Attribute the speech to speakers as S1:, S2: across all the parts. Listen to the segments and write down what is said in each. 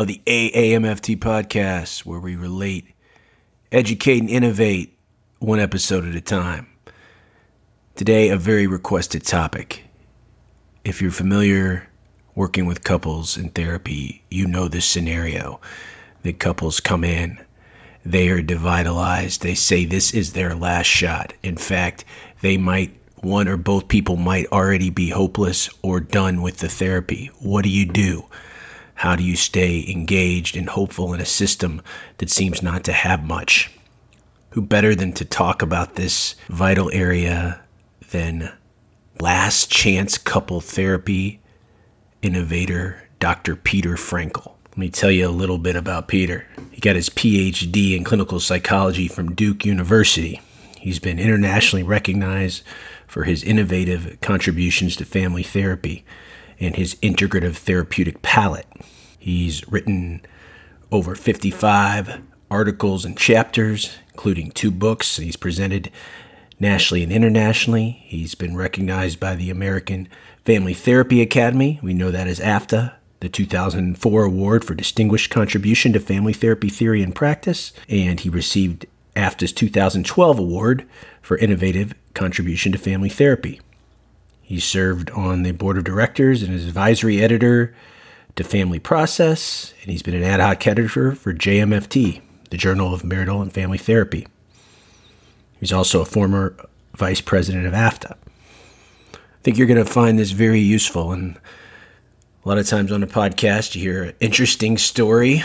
S1: of the AAMFT podcast, where we relate, educate, and innovate one episode at a time. Today, a very requested topic. If you're familiar working with couples in therapy, you know this scenario. The couples come in, they are devitalized. They say this is their last shot. In fact, they might, one or both people might already be hopeless or done with the therapy. What do you do? How do you stay engaged and hopeful in a system that seems not to have much? Who better than to talk about this vital area than last chance couple therapy innovator Dr. Peter Fraenkel? Let me tell you a little bit about Peter. He got his PhD in clinical psychology from Duke University. He's been internationally recognized for his innovative contributions to family therapy and his integrative therapeutic palette. He's written over 55 articles and chapters, including two books. He's presented nationally and internationally. He's been recognized by the American Family Therapy Academy. We know that as AFTA, the 2004 Award for Distinguished Contribution to Family Therapy Theory and Practice. And he received AFTA's 2012 Award for Innovative Contribution to Family Therapy. He served on the board of directors and is advisory editor to Family Process, and he's been an ad hoc editor for JMFT, the Journal of Marital and Family Therapy. He's also a former vice president of AFTA. I think you're going to find this very useful. And a lot of times on a podcast, you hear an interesting story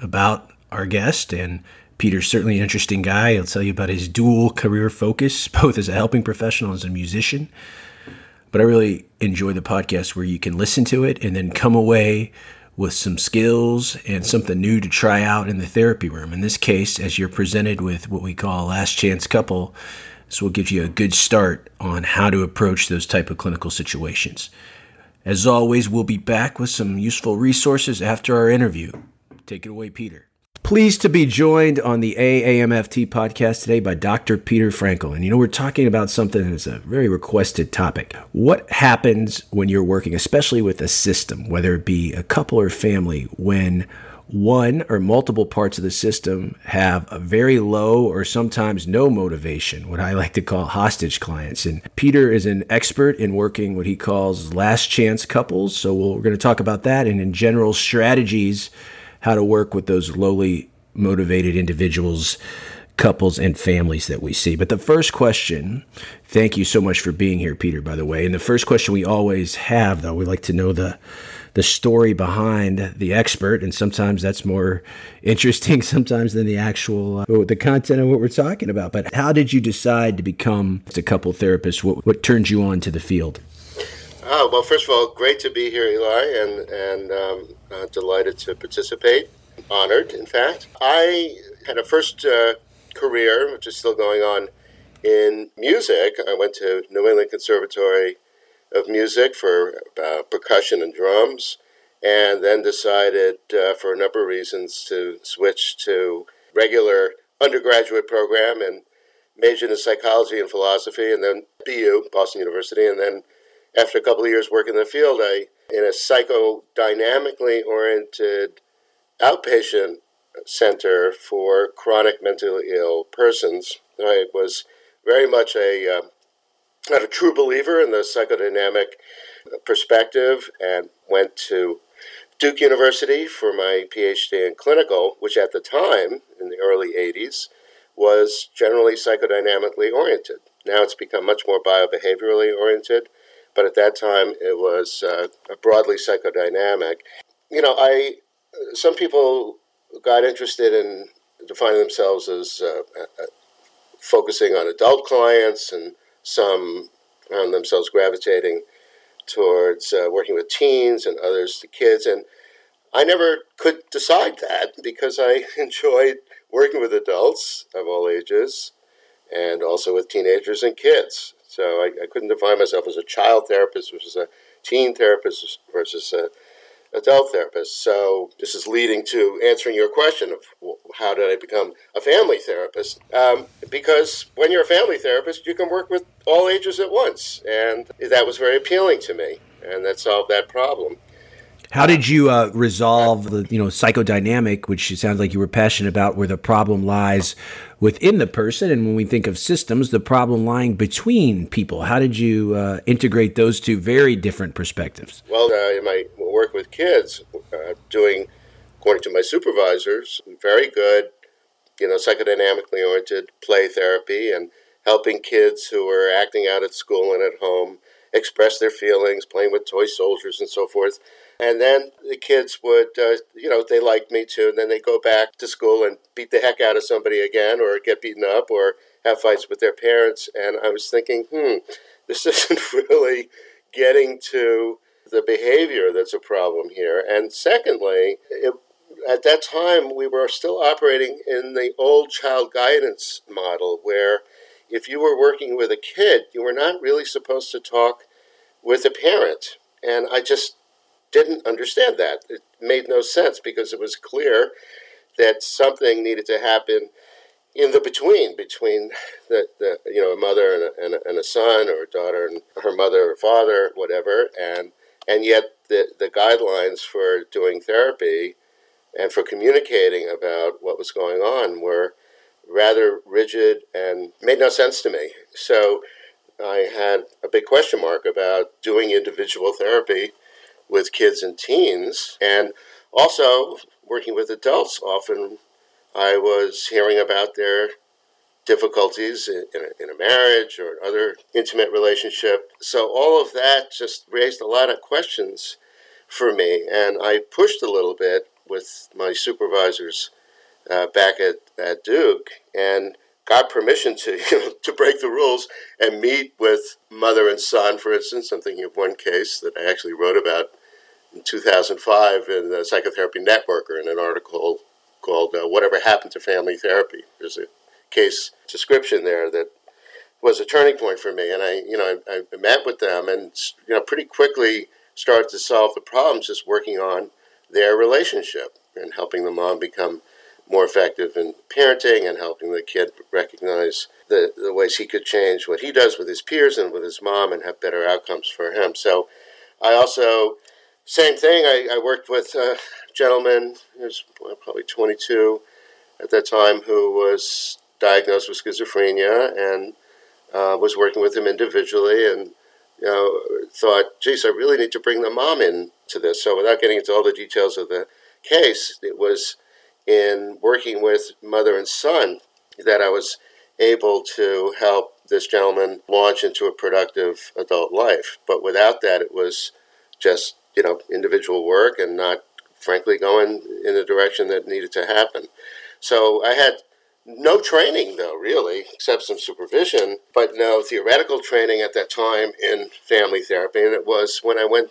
S1: about our guest, and Peter's certainly an interesting guy. He'll tell you about his dual career focus, both as a helping professional and as a musician. But I really enjoy the podcast where you can listen to it and then come away with some skills and something new to try out in the therapy room. In this case, as you're presented with what we call a last chance couple, this will give you a good start on how to approach those type of clinical situations. As always, we'll be back with some useful resources after our interview. Take it away, Peter. Pleased to be joined on the AAMFT podcast today by Dr. Peter Fraenkel. And you know, we're talking about something that's a very requested topic. What happens when you're working, especially with a system, whether it be a couple or family, when one or multiple parts of the system have a very low or sometimes no motivation, what I like to call hostage clients. And Peter is an expert in working what he calls last chance couples. So we're going to talk about that and in general strategies how to work with those lowly motivated individuals, couples, and families that we see. But the first question, thank you so much for being here, Peter, by the way. And the first question we always have, though, we like to know the the story behind the expert, and sometimes that's more interesting sometimes than the actual uh, the content of what we're talking about. But how did you decide to become a couple therapist? What what turned you on to the field?
S2: Oh, well, first of all, great to be here, Eli, and, and um, uh, delighted to participate. Honored, in fact. I had a first uh, career, which is still going on, in music. I went to New England Conservatory of Music for uh, percussion and drums, and then decided, uh, for a number of reasons, to switch to regular undergraduate program and majored in psychology and philosophy, and then BU, Boston University, and then after a couple of years working in the field, I, in a psychodynamically oriented outpatient center for chronic mentally ill persons, I was very much a, uh, a true believer in the psychodynamic perspective and went to Duke University for my PhD in clinical, which at the time, in the early 80s, was generally psychodynamically oriented. Now it's become much more biobehaviorally oriented, but at that time it was uh, broadly psychodynamic. You know, I some people got interested in defining themselves as uh, uh, focusing on adult clients, and some found themselves gravitating towards uh, working with teens and others to kids. And I never could decide that because I enjoyed working with adults of all ages and also with teenagers and kids. So I, I couldn't define myself as a child therapist versus a teen therapist versus a adult therapist. So this is leading to answering your question of how did I become a family therapist? Um, because when you're a family therapist, you can work with all ages at once, and that was very appealing to me, and that solved that problem.
S1: How did you uh, resolve the you know psychodynamic, which sounds like you were passionate about, where the problem lies within the person, and when we think of systems, the problem lying between people? How did you uh, integrate those two very different perspectives?
S2: Well, uh, in my work with kids, uh, doing according to my supervisors, very good, you know, psychodynamically oriented play therapy and helping kids who are acting out at school and at home express their feelings, playing with toy soldiers and so forth. And then the kids would, uh, you know, they liked me too. And then they go back to school and beat the heck out of somebody again, or get beaten up, or have fights with their parents. And I was thinking, hmm, this isn't really getting to the behavior that's a problem here. And secondly, it, at that time, we were still operating in the old child guidance model where if you were working with a kid, you were not really supposed to talk with a parent. And I just didn't understand that. It made no sense because it was clear that something needed to happen in the between, between the, the you know a mother and a, and a, and a son, or a daughter and her mother or father, whatever, and and yet the the guidelines for doing therapy and for communicating about what was going on were rather rigid and made no sense to me. So I had a big question mark about doing individual therapy with kids and teens, and also working with adults. Often I was hearing about their difficulties in, a, in a marriage or other intimate relationship. So all of that just raised a lot of questions for me, and I pushed a little bit with my supervisors uh, back at, at Duke and got permission to you know, to break the rules and meet with mother and son, for instance. I'm thinking of one case that I actually wrote about in 2005 in the Psychotherapy Networker in an article called uh, "Whatever Happened to Family Therapy." There's a case description there that was a turning point for me, and I, you know, I, I met with them and you know pretty quickly started to solve the problems just working on their relationship and helping the mom become more effective in parenting and helping the kid recognize the, the ways he could change what he does with his peers and with his mom and have better outcomes for him. So I also, same thing, I, I worked with a gentleman who was probably 22 at that time who was diagnosed with schizophrenia and uh, was working with him individually and you know thought geez i really need to bring the mom in to this so without getting into all the details of the case it was in working with mother and son that I was able to help this gentleman launch into a productive adult life. But without that, it was just, you know, individual work and not, frankly, going in the direction that needed to happen. So I had no training, though, really, except some supervision, but no theoretical training at that time in family therapy. And it was when I went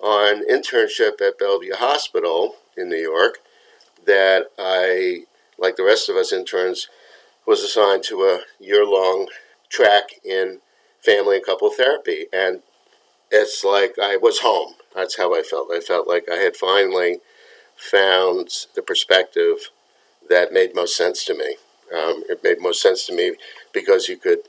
S2: on internship at Bellevue Hospital in New York that I, like the rest of us interns, was assigned to a year long track in family and couple therapy. And it's like I was home. That's how I felt. I felt like I had finally found the perspective that made most sense to me. Um, it made most sense to me because you could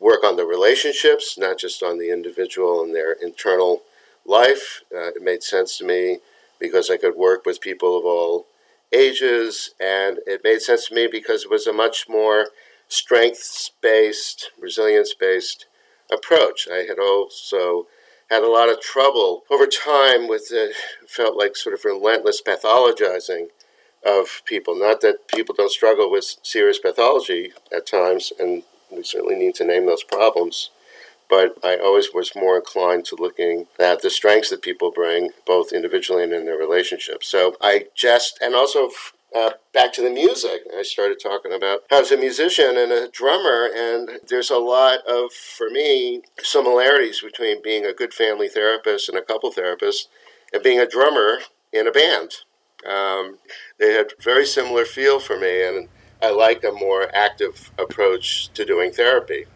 S2: work on the relationships, not just on the individual and their internal life. Uh, it made sense to me because I could work with people of all ages, and it made sense to me because it was a much more strengths based, resilience based approach. I had also had a lot of trouble over time with the felt like sort of relentless pathologizing of people. Not that people don't struggle with serious pathology at times, and we certainly need to name those problems. But I always was more inclined to looking at the strengths that people bring, both individually and in their relationships. So I just, and also uh, back to the music. I started talking about how I was a musician and a drummer, and there's a lot of, for me, similarities between being a good family therapist and a couple therapist and being a drummer in a band. Um, they had very similar feel for me, and I like a more active approach to doing therapy.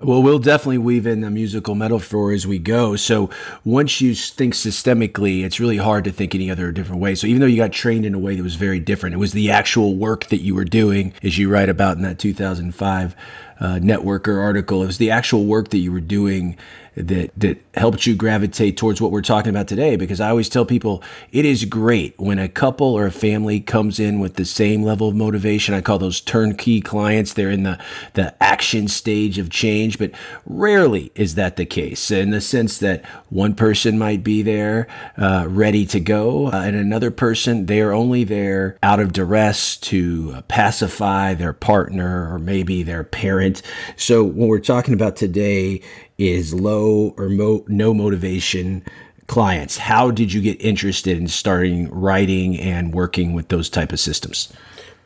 S1: Well, we'll definitely weave in the musical metaphor as we go. So once you think systemically, it's really hard to think any other different way. So even though you got trained in a way that was very different, it was the actual work that you were doing, as you write about in that 2005 uh, Networker article. It was the actual work that you were doing that that helped you gravitate towards what we're talking about today because I always tell people it is great when a couple or a family comes in with the same level of motivation. I call those turnkey clients. They're in the the action stage of change but rarely is that the case in the sense that one person might be there uh, ready to go uh, and another person they are only there out of duress to pacify their partner or maybe their parent. So when we're talking about today is low or mo- no motivation clients. How did you get interested in starting writing and working with those type of systems?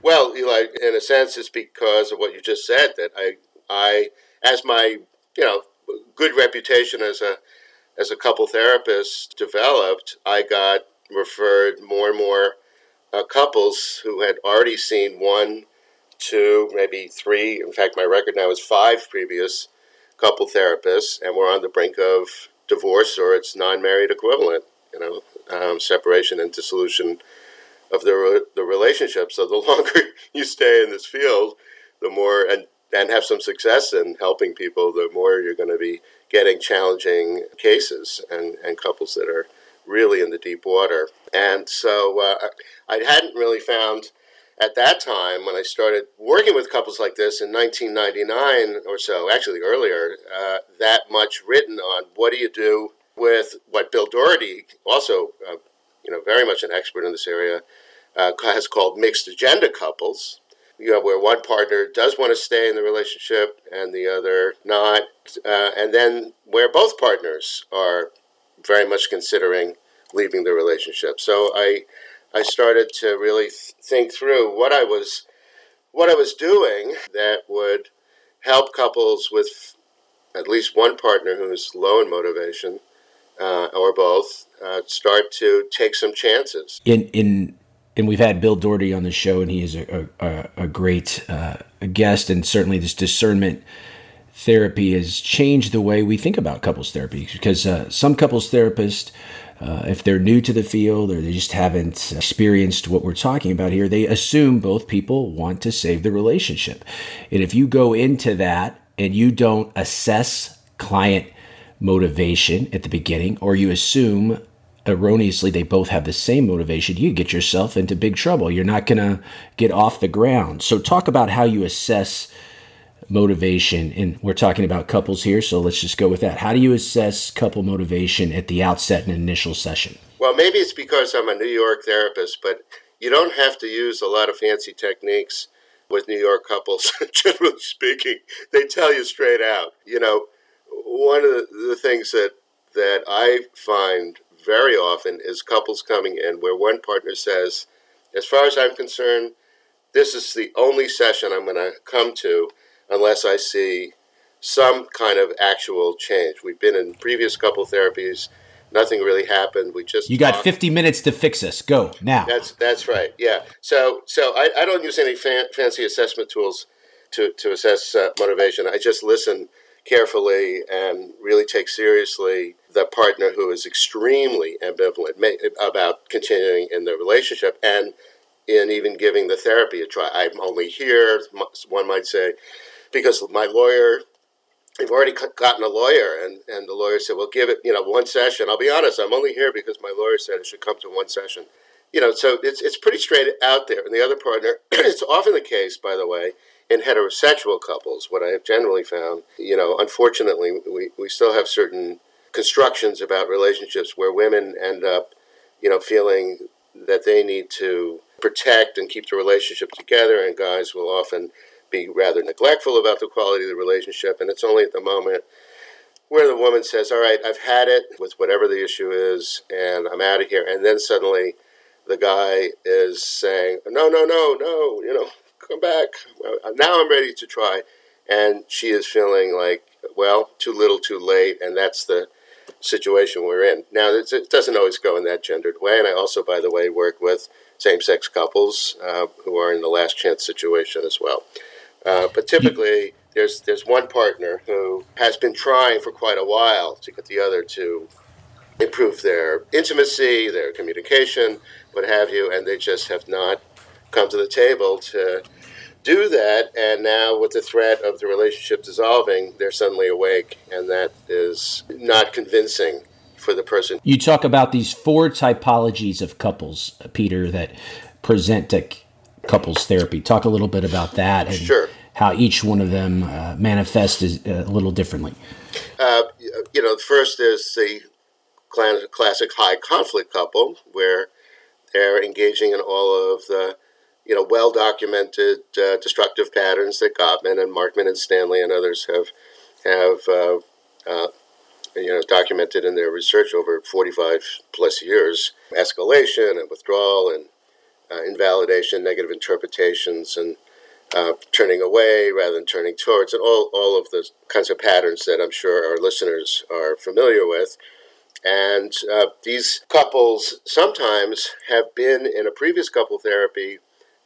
S2: Well, Eli, in a sense, it's because of what you just said that I, I, as my, you know, good reputation as a, as a couple therapist developed, I got referred more and more uh, couples who had already seen one, two, maybe three. In fact, my record now is five previous couple therapists, and we're on the brink of divorce or its non-married equivalent. You know, um, separation and dissolution of the the relationship. So the longer you stay in this field, the more and and have some success in helping people, the more you're going to be getting challenging cases and, and couples that are really in the deep water. And so uh, I hadn't really found at that time, when I started working with couples like this in 1999 or so, actually earlier, uh, that much written on what do you do with what Bill Doherty, also uh, you know very much an expert in this area, uh, has called mixed agenda couples. You know, where one partner does want to stay in the relationship and the other not, uh, and then where both partners are very much considering leaving the relationship. So I I started to really th- think through what I was what I was doing that would help couples with at least one partner who's low in motivation uh, or both uh, start to take some chances.
S1: In in and we've had Bill Doherty on the show, and he is a, a, a great uh, guest, and certainly this discernment therapy has changed the way we think about couples therapy because uh, some couples therapists uh, if they're new to the field or they just haven't experienced what we're talking about here, they assume both people want to save the relationship. And if you go into that and you don't assess client motivation at the beginning, or you assume erroneously they both have the same motivation, you get yourself into big trouble. You're not going to get off the ground. So, talk about how you assess motivation. And we're talking about couples here so let's just go with that. How do you assess couple motivation at the outset in an initial session?
S2: Well maybe it's because i'm a new york therapist but you don't have to use a lot of fancy techniques with new york couples generally speaking. They tell you straight out. You know one of the, things that that i find very often is couples coming in where one partner says as far as i'm concerned this is the only session i'm going to come to unless I see some kind of actual change. We've been in previous couple therapies. Nothing really happened. We just
S1: you got talked. 50 minutes to fix us. Go now.
S2: That's that's right. Yeah. So so I, I don't use any fan, fancy assessment tools to to assess uh, motivation. I just listen carefully and really take seriously the partner who is extremely ambivalent about continuing in the relationship and in even giving the therapy a try. I'm only here, one might say, because my lawyer I've already gotten a lawyer, and, and the lawyer said, "Well, give it, you know, one session." I'll be honest, I'm only here because my lawyer said it should come to one session. You know, so it's it's pretty straight out there. And the other partner, it's often the case, by the way, in heterosexual couples. What I have generally found, you know, unfortunately, we we still have certain constructions about relationships where women end up, you know, feeling that they need to protect and keep the relationship together, and guys will often be rather neglectful about the quality of the relationship. And it's only at the moment where the woman says, All right, I've had it with whatever the issue is, and I'm out of here. And then suddenly the guy is saying, No, no, no, no, you know, come back. Now I'm ready to try. And she is feeling like, well, too little, too late. And that's the situation we're in. Now, it doesn't always go in that gendered way. And I also, by the way, work with same sex couples uh, who are in the last chance situation as well. Uh, but typically, there's, there's one partner who has been trying for quite a while to get the other to improve their intimacy, their communication, what have you, and they just have not come to the table to do that. And now, with the threat of the relationship dissolving, they're suddenly awake, and that is not convincing for the person.
S1: You talk about these four typologies of couples, Peter, that present to couples therapy. Talk a little bit about that and
S2: sure.
S1: How each one of them uh, manifests a little differently.
S2: Uh, you know, first is the classic high conflict couple where they're engaging in all of the you know well documented uh, destructive patterns that Gottman and Markman and Stanley and others have have uh, uh, you know documented in their research over 45 plus years escalation and withdrawal and uh, invalidation negative interpretations and uh, turning away rather than turning towards and all, all of the kinds of patterns that I'm sure our listeners are familiar with and uh, these couples sometimes have been in a previous couple therapy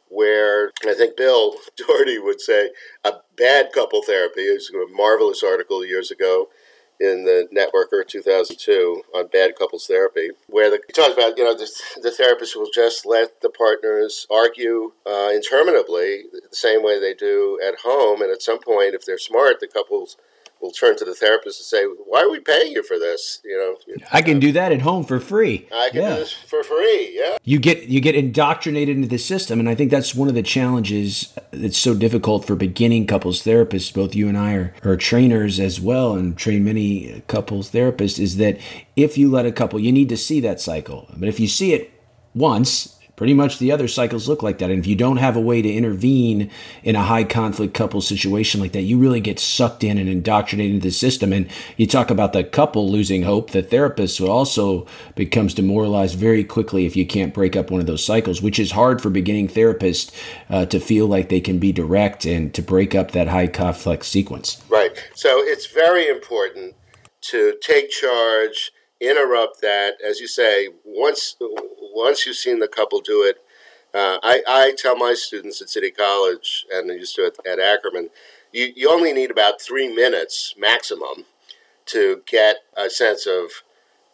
S2: where I think Bill Doherty would say a bad couple therapy. is a marvelous article years ago in the Networker 2002 on bad couples therapy, where the, he talks about you know the, the therapist will just let the partners argue uh, interminably the same way they do at home, and at some point, if they're smart, the couples will turn to the therapist and say, "Why are we paying you for this?" You know,
S1: I can do that at home for free.
S2: I can yeah. do this for free. Yeah,
S1: you get you get indoctrinated into the system, and I think that's one of the challenges that's so difficult for beginning couples therapists. Both you and I are, are trainers as well, and train many couples therapists. Is that if you let a couple, you need to see that cycle, but if you see it once Pretty much the other cycles look like that. And if you don't have a way to intervene in a high conflict couple situation like that, you really get sucked in and indoctrinated into the system. And you talk about the couple losing hope. The therapist also becomes demoralized very quickly if you can't break up one of those cycles, which is hard for beginning therapists uh, to feel like they can be direct and to break up that high conflict sequence.
S2: Right. So it's very important to take charge interrupt that, as you say, once once you've seen the couple do it. Uh, I, I tell my students at City College and I used to at, at Ackerman, you, you only need about three minutes maximum to get a sense of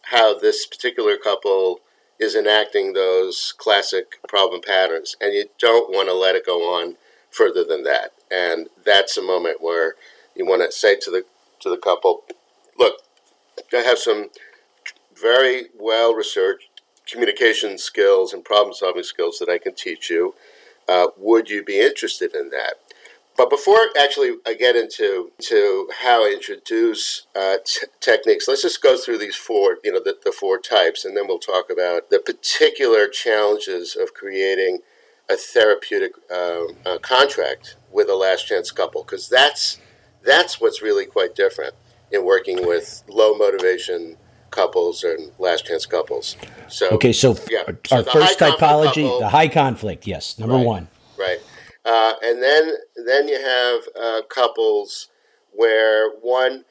S2: how this particular couple is enacting those classic problem patterns. And you don't want to let it go on further than that. And that's a moment where you want to say to the to the couple, look, I have some very well researched communication skills and problem solving skills that I can teach you. Uh, would you be interested in that? But before actually I get into to how I introduce uh, t- techniques, let's just go through these four, you know, the, the four types, and then we'll talk about the particular challenges of creating a therapeutic uh, contract with a last chance couple, because that's that's what's really quite different in working with low motivation couples and last chance couples. So
S1: okay, so yeah, so our first typology, couple, the high conflict, yes, number
S2: right,
S1: one,
S2: right, uh, and then then you have uh, couples where one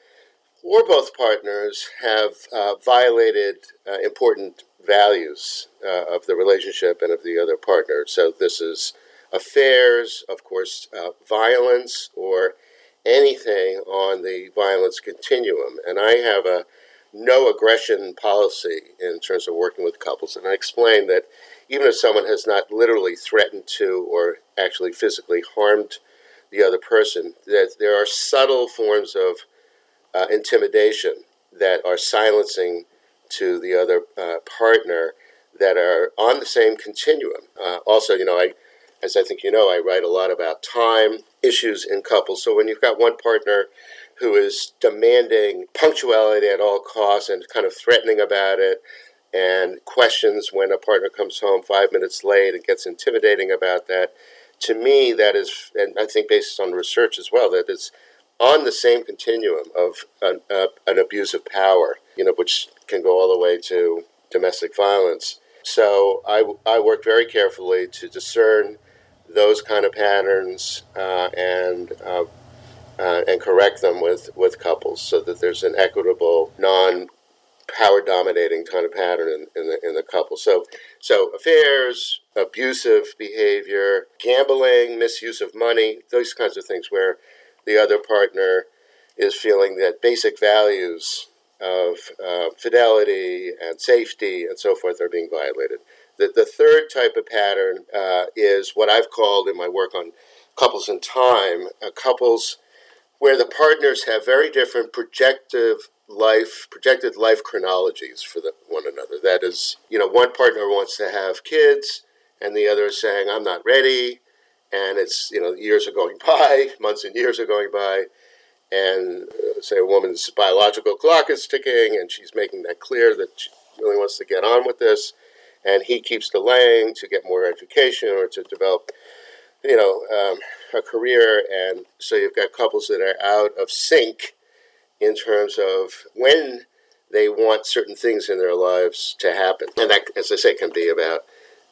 S2: or both partners have uh, violated uh, important values uh, of the relationship and of the other partner. So this is affairs, of course, uh, violence or anything on the violence continuum, and I have a no aggression policy in terms of working with couples. And I explained that even if someone has not literally threatened to or actually physically harmed the other person, that there are subtle forms of uh, intimidation that are silencing to the other uh, partner that are on the same continuum. Uh, also, you know, I, as I think you know, I write a lot about time issues in couples. So when you've got one partner who is demanding punctuality at all costs and kind of threatening about it, and questions when a partner comes home five minutes late and gets intimidating about that. To me, that is, and I think based on research as well, that it's on the same continuum of an, uh, an abuse of power, you know, which can go all the way to domestic violence. So I, I work very carefully to discern those kind of patterns uh, and uh, uh, and correct them with, with couples so that there's an equitable, non power dominating kind of pattern in, in, the in the couple. So so affairs, abusive behavior, gambling, misuse of money, those kinds of things where the other partner is feeling that basic values of uh, fidelity and safety and so forth are being violated. The, the third type of pattern uh, is what I've called in my work on couples in time, uh, couples where the partners have very different projective life, projected life chronologies for the, one another. That is, you know, one partner wants to have kids and the other is saying, I'm not ready. And it's, you know, years are going by, months and years are going by and uh, say a woman's biological clock is ticking and she's making that clear that she really wants to get on with this and he keeps delaying to get more education or to develop you know um, a career and so you've got couples that are out of sync in terms of when they want certain things in their lives to happen and that as i say can be about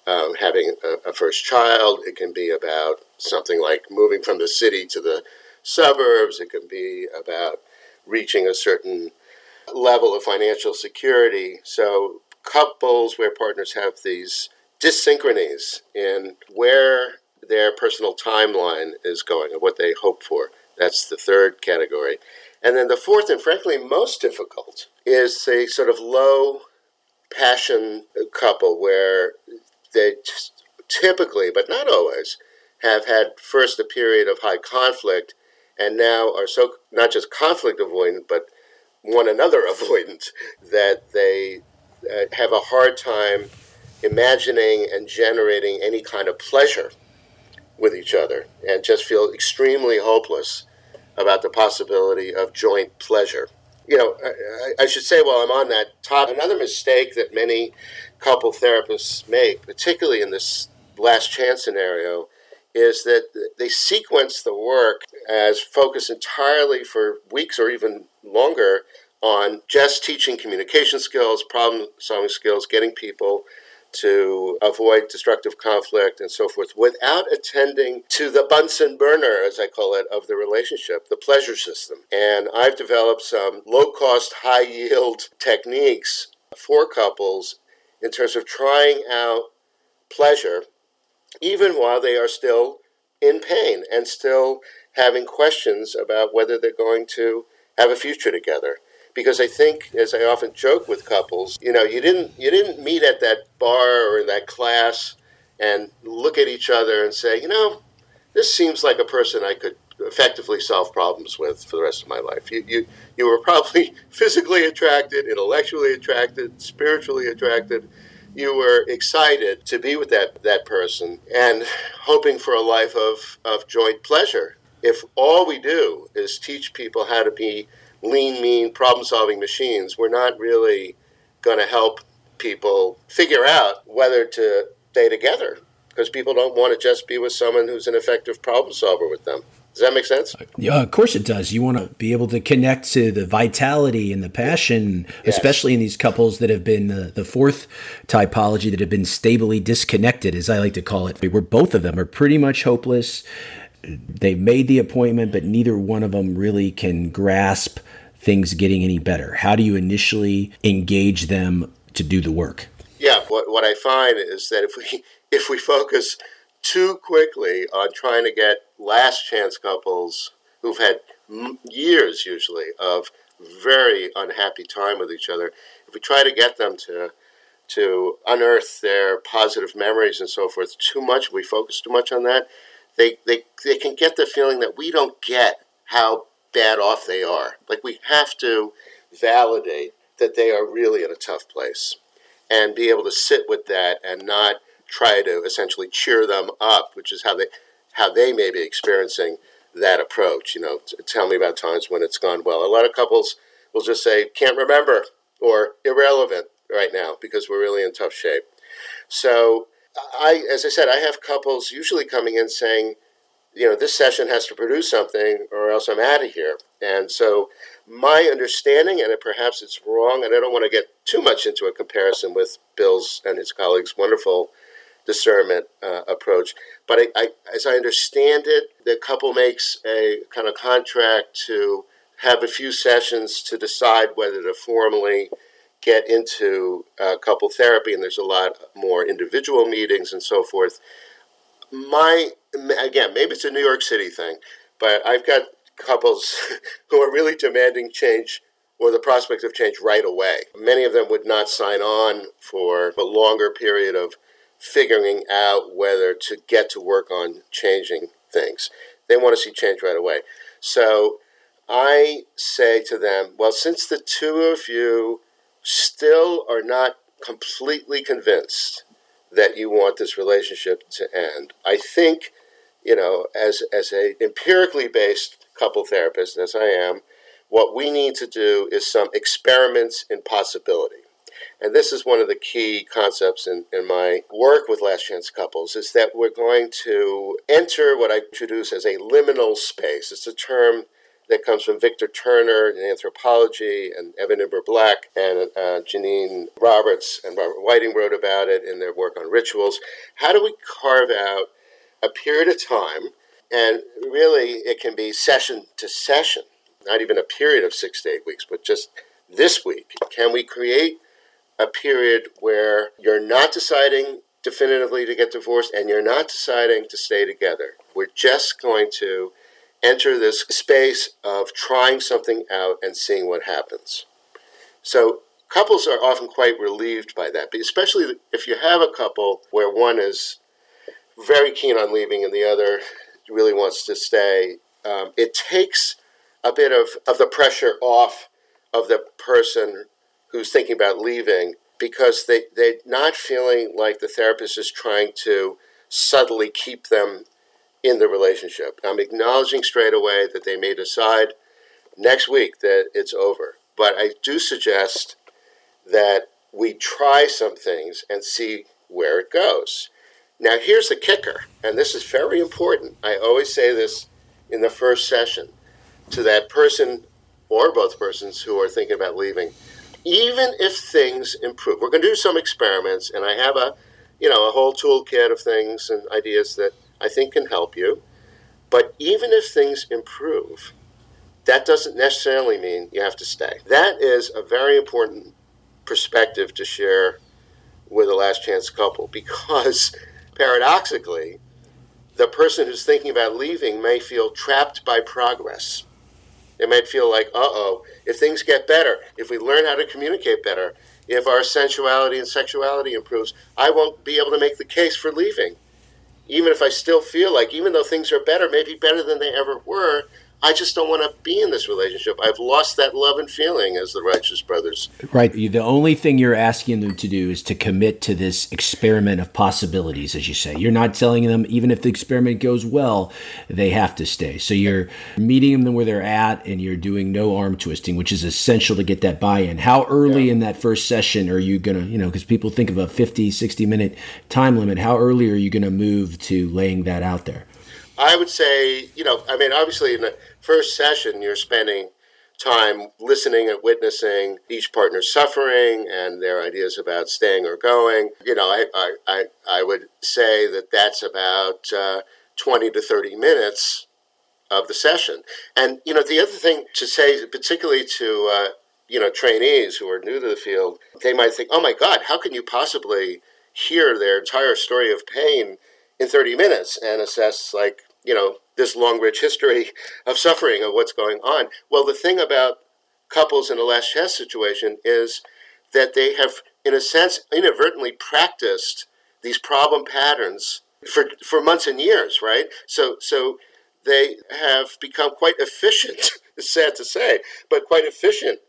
S2: um, having a, a first child it can be about something like moving from the city to the suburbs. It can be about reaching a certain level of financial security. So, couples where partners have these dyssynchronies in where their personal timeline is going and what they hope for. That's the third category. And then the fourth, and frankly most difficult, is a sort of low passion couple where they typically, but not always, have had first a period of high conflict and now are so not just conflict avoidant, but one another avoidant, that they uh, have a hard time imagining and generating any kind of pleasure with each other and just feel extremely hopeless about the possibility of joint pleasure. You know, I, I should say while I'm on that topic, another mistake that many couple therapists make, particularly in this last chance scenario, is that they sequence the work as focused entirely for weeks or even longer on just teaching communication skills, problem solving skills, getting people to avoid destructive conflict and so forth without attending to the Bunsen burner, as I call it, of the relationship, the pleasure system. And I've developed some low cost, high yield techniques for couples in terms of trying out pleasure even while they are still in pain and still having questions about whether they're going to have a future together because I think, as I often joke with couples, you know, you didn't you didn't meet at that bar or in that class and look at each other and say, you know, this seems like a person I could effectively solve problems with for the rest of my life. You you you were probably physically attracted, intellectually attracted, spiritually attracted, you were excited to be with that, that person and hoping for a life of, of joint pleasure. If all we do is teach people how to be lean, mean, problem solving machines, we're not really going to help people figure out whether to stay together because people don't want to just be with someone who's an effective problem solver with them. Does that make sense?
S1: Yeah, of course it does. You want to be able to connect to the vitality and the passion, yes. especially in these couples that have been the, the fourth typology that have been stably disconnected, as I like to call it, where both of them are pretty much hopeless. They've made the appointment, but neither one of them really can grasp things getting any better. How do you initially engage them to do the work?
S2: Yeah, what, what I find is that if we if we focus too quickly on trying to get last chance couples who've had years usually of very unhappy time with each other if we try to get them to to unearth their positive memories and so forth too much we focus too much on that they, they they can get the feeling that we don't get how bad off they are like we have to validate that they are really in a tough place and be able to sit with that and not try to essentially cheer them up, which is how they how they may be experiencing that approach. You know, tell me about times when it's gone well. A lot of couples will just say can't remember or irrelevant right now because we're really in tough shape. So, I, as I said, I have couples usually coming in saying, you know, this session has to produce something or else I'm out of here. And so, my understanding, and perhaps it's wrong, and I don't want to get too much into a comparison with Bill's and his colleagues' wonderful discernment uh, approach. But I, I, as I understand it, the couple makes a kind of contract to have a few sessions to decide whether to formally get into uh, couple therapy, and there's a lot more individual meetings and so forth. My again, maybe it's a New York City thing, but I've got couples who are really demanding change or the prospect of change right away. Many of them would not sign on for a longer period of figuring out whether to get to work on changing things. They want to see change right away. So I say to them, well, since the two of you still are not completely convinced that you want this relationship to end, I think, you know, as, as a empirically based couple therapist, as I am, what we need to do is some experiments in possibility and this is one of the key concepts in, in my work with last chance couples, is that we're going to enter what I introduce as a liminal space. It's a term that comes from Victor Turner in anthropology, and Evan Imber Black, and uh, Janine Roberts and Robert Whiting wrote about it in their work on rituals. How do we carve out a period of time, and really it can be session to session, not even a period of six to eight weeks, but just this week? Can we create a period where you're not deciding definitively to get divorced and you're not deciding to stay together. We're just going to enter this space of trying something out and seeing what happens. So, couples are often quite relieved by that, but especially if you have a couple where one is very keen on leaving and the other really wants to stay. Um, it takes a bit of, of the pressure off of the person who's thinking about leaving because they, they're not feeling like the therapist is trying to subtly keep them in the relationship. I'm acknowledging straight away that they may decide next week that it's over. But I do suggest that we try some things and see where it goes. Now, here's the kicker, and this is very important. I always say this in the first session to that person or both persons who are thinking about leaving even if things improve, we're going to do some experiments, and I have a, you know, a whole toolkit of things and ideas that I think can help you. But even if things improve, that doesn't necessarily mean you have to stay. That is a very important perspective to share with a last chance couple because paradoxically, the person who's thinking about leaving may feel trapped by progress they might feel like, uh oh, if things get better, if we learn how to communicate better, if our sensuality and sexuality improves, I won't be able to make the case for leaving. Even if I still feel like, even though things are better, maybe better than they ever were, I just don't want to be in this relationship. I've lost that love and feeling as the Righteous Brothers.
S1: Right. The only thing you're asking them to do is to commit to this experiment of possibilities, as you say. You're not telling them, even if the experiment goes well, they have to stay. So you're meeting them where they're at and you're doing no arm twisting, which is essential to get that buy in. How early yeah. in that first session are you going to, you know, because people think of a 50, 60 minute time limit. How early are you going to move to laying that out there?
S2: I would say, you know, I mean, obviously, in the first session, you're spending time listening and witnessing each partner's suffering and their ideas about staying or going. You know, I, I, I, I would say that that's about uh, 20 to 30 minutes of the session. And, you know, the other thing to say, particularly to, uh, you know, trainees who are new to the field, they might think, oh my God, how can you possibly hear their entire story of pain in 30 minutes and assess, like, you know, this long, rich history of suffering of what's going on. Well, the thing about couples in a last chance situation is that they have, in a sense, inadvertently practiced these problem patterns for, for months and years, right? So, so they have become quite efficient, it's sad to say, but quite efficient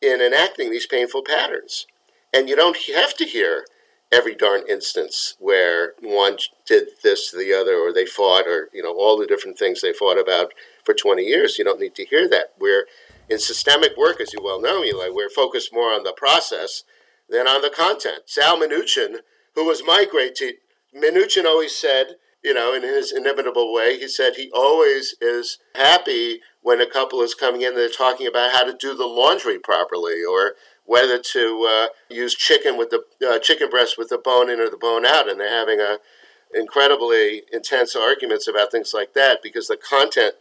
S2: in enacting these painful patterns. And you don't have to hear every darn instance where one did this to the other or they fought or you know all the different things they fought about for 20 years you don't need to hear that we're in systemic work as you well know eli we're focused more on the process than on the content. Sal Minuchin, who was my great teacher, Minuchin always said, you know, in his inimitable way, he said he always is happy when a couple is coming in and they're talking about how to do the laundry properly or whether to uh, use chicken with the uh, chicken breast with the bone in or the bone out, and they're having a incredibly intense arguments about things like that because the content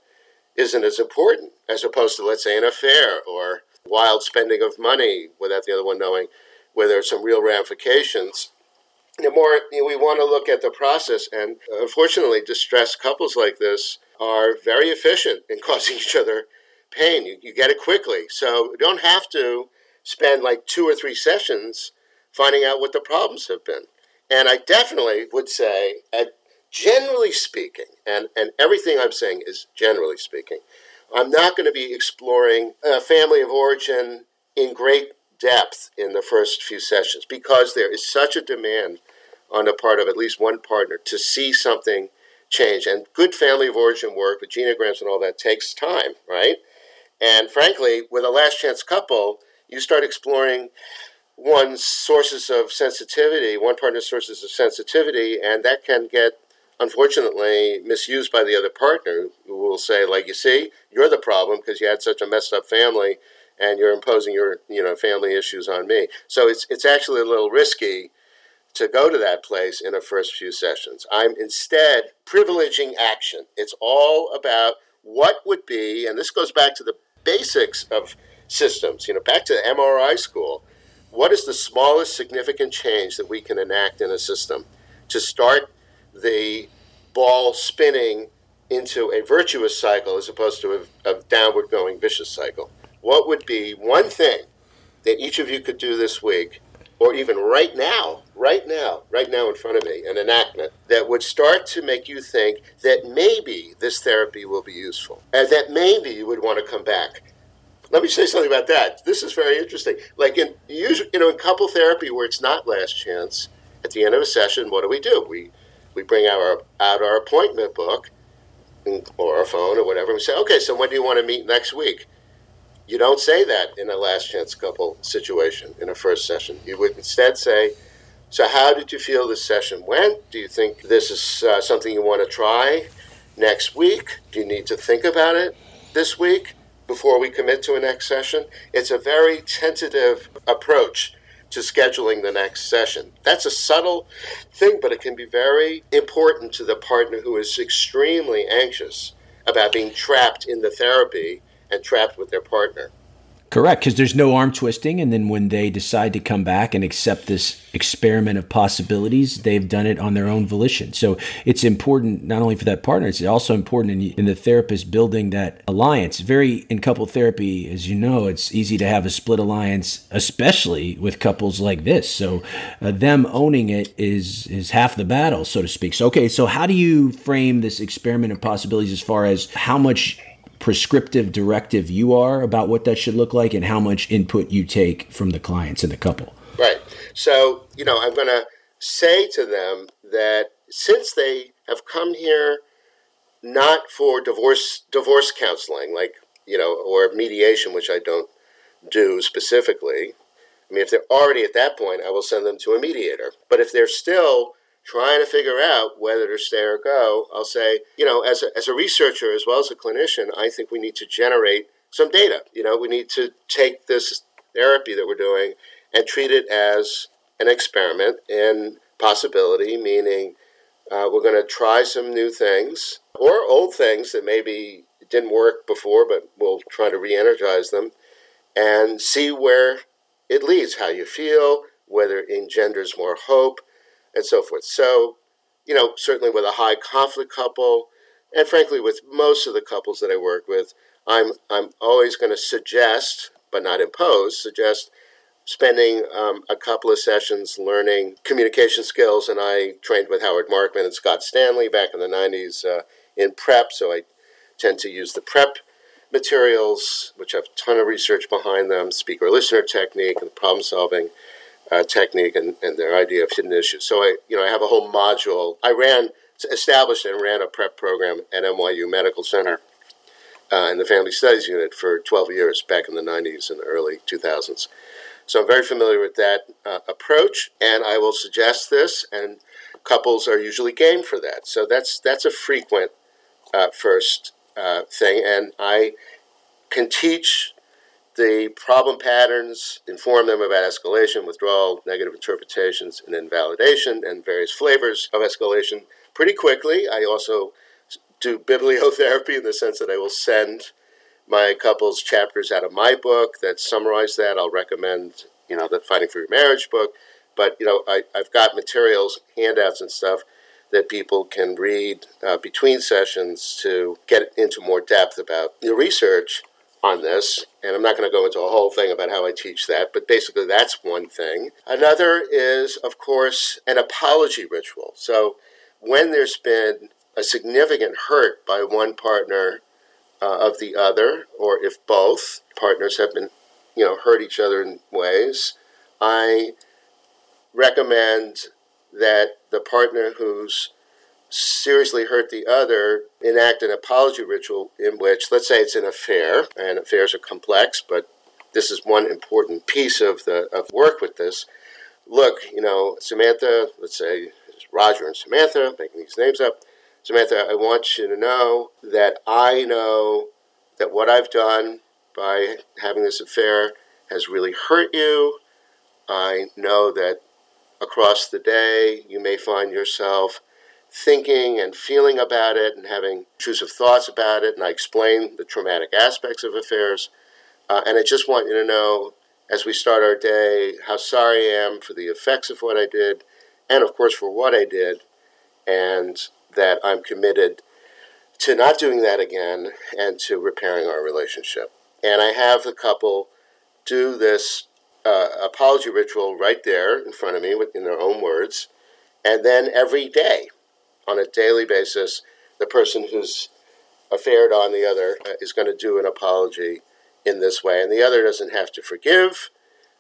S2: isn't as important as opposed to, let's say, an affair or wild spending of money without the other one knowing where there's some real ramifications. The more you know, we want to look at the process, and unfortunately, distressed couples like this are very efficient in causing each other pain. You, you get it quickly, so you don't have to spend like two or three sessions finding out what the problems have been. And I definitely would say, generally speaking, and, and everything I'm saying is generally speaking, I'm not going to be exploring a family of origin in great depth in the first few sessions because there is such a demand on the part of at least one partner to see something change. And good family of origin work with genograms and all that takes time, right? And frankly, with a last chance couple, you start exploring one's sources of sensitivity, one partner's sources of sensitivity, and that can get unfortunately misused by the other partner who will say like you see you're the problem because you had such a messed up family and you're imposing your you know family issues on me. So it's it's actually a little risky to go to that place in the first few sessions. I'm instead privileging action. It's all about what would be and this goes back to the basics of systems you know back to mri school what is the smallest significant change that we can enact in a system to start the ball spinning into a virtuous cycle as opposed to a, a downward going vicious cycle. What would be one thing that each of you could do this week, or even right now, right now, right now in front of me, an enactment that would start to make you think that maybe this therapy will be useful, and that maybe you would want to come back. Let me say something about that. This is very interesting. Like in usually, you know, in couple therapy where it's not last chance, at the end of a session, what do we do? We we bring our out our appointment book or our phone or whatever. And we say, okay, so when do you want to meet next week? You don't say that in a last chance couple situation in a first session. You would instead say, so how did you feel this session went? Do you think this is uh, something you want to try next week? Do you need to think about it this week before we commit to a next session? It's a very tentative approach to scheduling the next session. That's a subtle thing, but it can be very important to the partner who is extremely anxious about being trapped in the therapy and trapped with their partner.
S1: Correct, because there's no arm twisting, and then when they decide to come back and accept this experiment of possibilities, they've done it on their own volition. So it's important not only for that partner, it's also important in, in the therapist building that alliance. Very in couple therapy, as you know, it's easy to have a split alliance, especially with couples like this. So uh, them owning it is is half the battle, so to speak. So okay, so how do you frame this experiment of possibilities as far as how much prescriptive directive you are about what that should look like and how much input you take from the clients and the couple.
S2: Right. So, you know, I'm going to say to them that since they have come here not for divorce divorce counseling like, you know, or mediation which I don't do specifically. I mean, if they're already at that point, I will send them to a mediator. But if they're still trying to figure out whether to stay or go, I'll say, you know, as a, as a researcher as well as a clinician, I think we need to generate some data. You know, we need to take this therapy that we're doing and treat it as an experiment in possibility, meaning uh, we're going to try some new things or old things that maybe didn't work before, but we'll try to re energize them and see where it leads, how you feel, whether it engenders more hope and so forth. So, you know, certainly with a high conflict couple, and frankly with most of the couples that I work with, I'm I'm always going to suggest, but not impose, suggest spending um, a couple of sessions learning communication skills. And I trained with Howard Markman and Scott Stanley back in the '90s uh, in prep, so I tend to use the prep materials, which have a ton of research behind them, speaker listener technique and problem solving uh, technique and, and their idea of hidden issues. So I, you know, I have a whole module. I ran, established and ran a prep program at NYU Medical Center uh, in the Family Studies Unit for 12 years back in the 90s and early 2000s. So I'm very familiar with that uh, approach, and I will suggest this, and couples are usually game for that. So that's that's a frequent uh, first uh, thing, and I can teach the problem patterns, inform them about escalation, withdrawal, negative interpretations, and invalidation, and various flavors of escalation pretty quickly. I also do bibliotherapy in the sense that I will send my couples chapters out of my book that summarize that. I'll recommend, you know, the Fighting for Your Marriage book. But, you know, I, I've got materials, handouts, and stuff that people can read uh, between sessions to get into more depth about the research on this. And I'm not going to go into a whole thing about how I teach that, but basically that's one thing. Another is, of course, an apology ritual. So when there's been a significant hurt by one partner uh, of the other, or if both partners have been, you know, hurt each other in ways, I recommend that the partner who's seriously hurt the other enact an apology ritual in which, let's say it's an affair, and affairs are complex, but this is one important piece of the of work with this. Look, you know, Samantha, let's say Roger and Samantha, making these names up. Samantha, I want you to know that I know that what I've done by having this affair has really hurt you. I know that across the day you may find yourself thinking and feeling about it and having intrusive thoughts about it. And I explain the traumatic aspects of affairs. Uh, and I just want you to know, as we start our day, how sorry I am for the effects of what I did, and of course for what I did, and that I'm committed to not doing that again and to repairing our relationship. And I have the couple do this uh, apology ritual right there in front of me in their own words. And then every day, on a daily basis, the person who's affared on the other uh, is going to do an apology in this way. And the other doesn't have to forgive,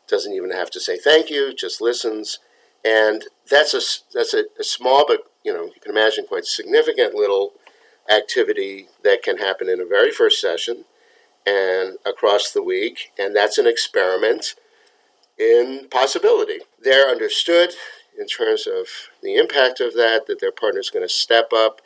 S2: doesn't even have to say thank you, just listens. And that's a, that's a, a small, but you know, you can imagine quite significant little activity that can happen in a very first session and across the week. And that's an experiment in possibility. They're understood in terms of the impact of that, that their partner is going to step up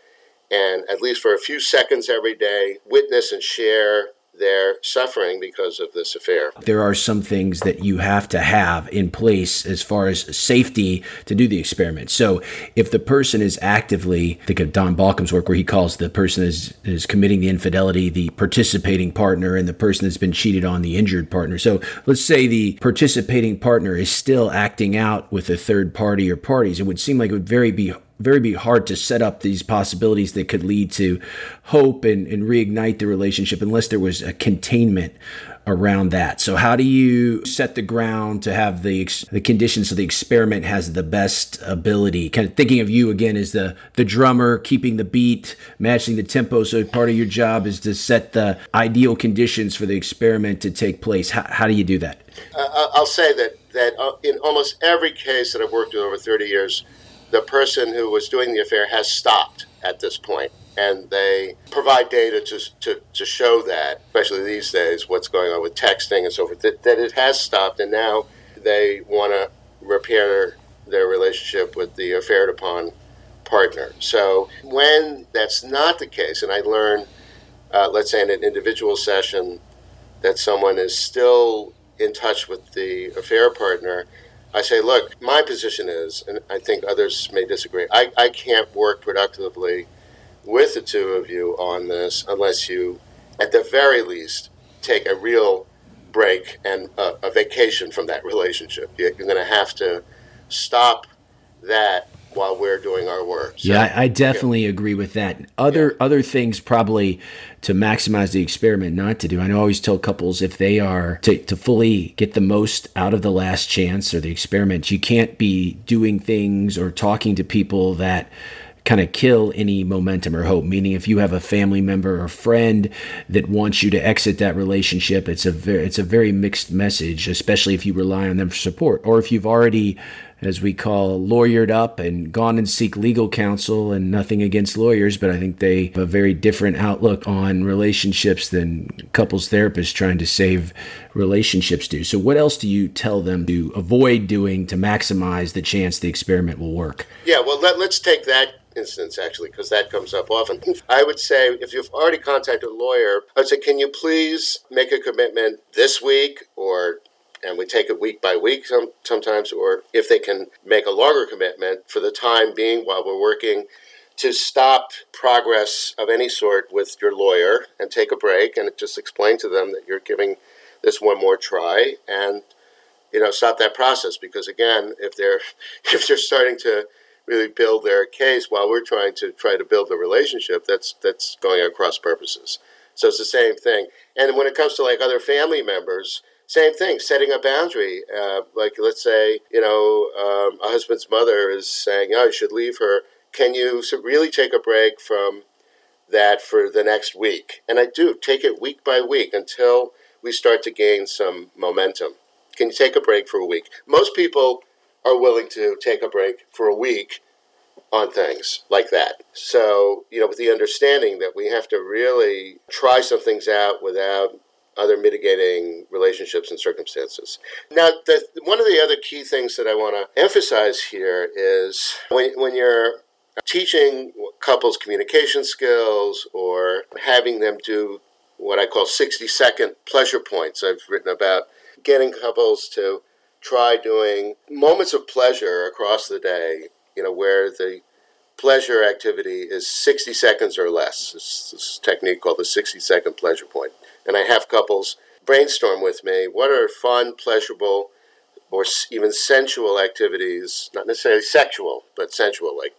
S2: and, at least for a few seconds every day, witness and share their suffering because of this affair.
S1: There are some things that you have to have in place as far as safety to do the experiment. So if the person is actively, think of Don Baucom's work where he calls the person is, is committing the infidelity the participating partner and the person that's been cheated on the injured partner. So let's say the participating partner is still acting out with a third party or parties. It would seem like it would very be very be hard to set up these possibilities that could lead to hope and, and reignite the relationship unless there was a containment around that. So how do you set the ground to have the ex- the conditions so the experiment has the best ability? Kind of thinking of you again as the the drummer, keeping the beat, matching the tempo. So part of your job is to set the ideal conditions for the experiment to take place. How, how do you do that?
S2: Uh, I'll say that that uh, in almost every case that I've worked with over 30 years, the person who was doing the affair has stopped at this point and they provide data to, to, to show that, especially these days, what's going on with texting and so forth, that, that it has stopped, and now they want to repair their relationship with the affair upon partner. So when that's not the case, and I learn, uh, let's say in an individual session, that someone is still in touch with the affair partner, I say, look, my position is, and I think others may disagree, I, I can't work productively with the two of you on this unless you, at the very least, take a real break and a, a vacation from that relationship. You're going to have to stop that while we're doing our work.
S1: So, yeah, I, definitely yeah. agree with that. Other yeah. other things probably to maximize the experiment not to do. I always tell couples if they are to, to fully get the most out of the last chance or the experiment, you can't be doing things or talking to people that kind of kill any momentum or hope. Meaning, if you have a family member or friend that wants you to exit that relationship, it's a very it's a very mixed message, especially if you rely on them for support, or if you've already as we call, lawyered up and gone and seek legal counsel. And nothing against lawyers, but I think they have a very different outlook on relationships than couples therapists trying to save relationships do. So, what else do you tell them to avoid doing to maximize the chance the experiment will work?
S2: Yeah, well, let, let's take that instance actually, because that comes up often. I would say if you've already contacted a lawyer, I'd say, can you please make a commitment this week or and we take it week by week some, sometimes, or if they can make a longer commitment for the time being while we're working to stop progress of any sort with your lawyer and take a break and just explain to them that you're giving this one more try and you know stop that process. Because again if they're if they're starting to really build their case while we're trying to try to build the relationship that's that's going at cross purposes. So it's the same thing. And when it comes to like other family members same thing setting a boundary uh, like let's say you know um, a husband's mother is saying oh you should leave her. Can you really take a break from that for the next week? And i do take it week by week until we start to gain some momentum. Can you take a break for a week? Most people are willing to take a break for a week on things like that. So, you know, with the understanding that we have to really try some things out without other mitigating relationships and circumstances. Now, the, one of the other key things that I want to emphasize here is when, when you're teaching couples communication skills or having them do what I call 60 second pleasure points, I've written about getting couples to try doing moments of pleasure across the day, you know, where the pleasure activity is 60 seconds or less. It's this technique called the 60 second pleasure point. And I have couples brainstorm with me what are fun, pleasurable, or even sensual activities, not necessarily sexual, but sensual, like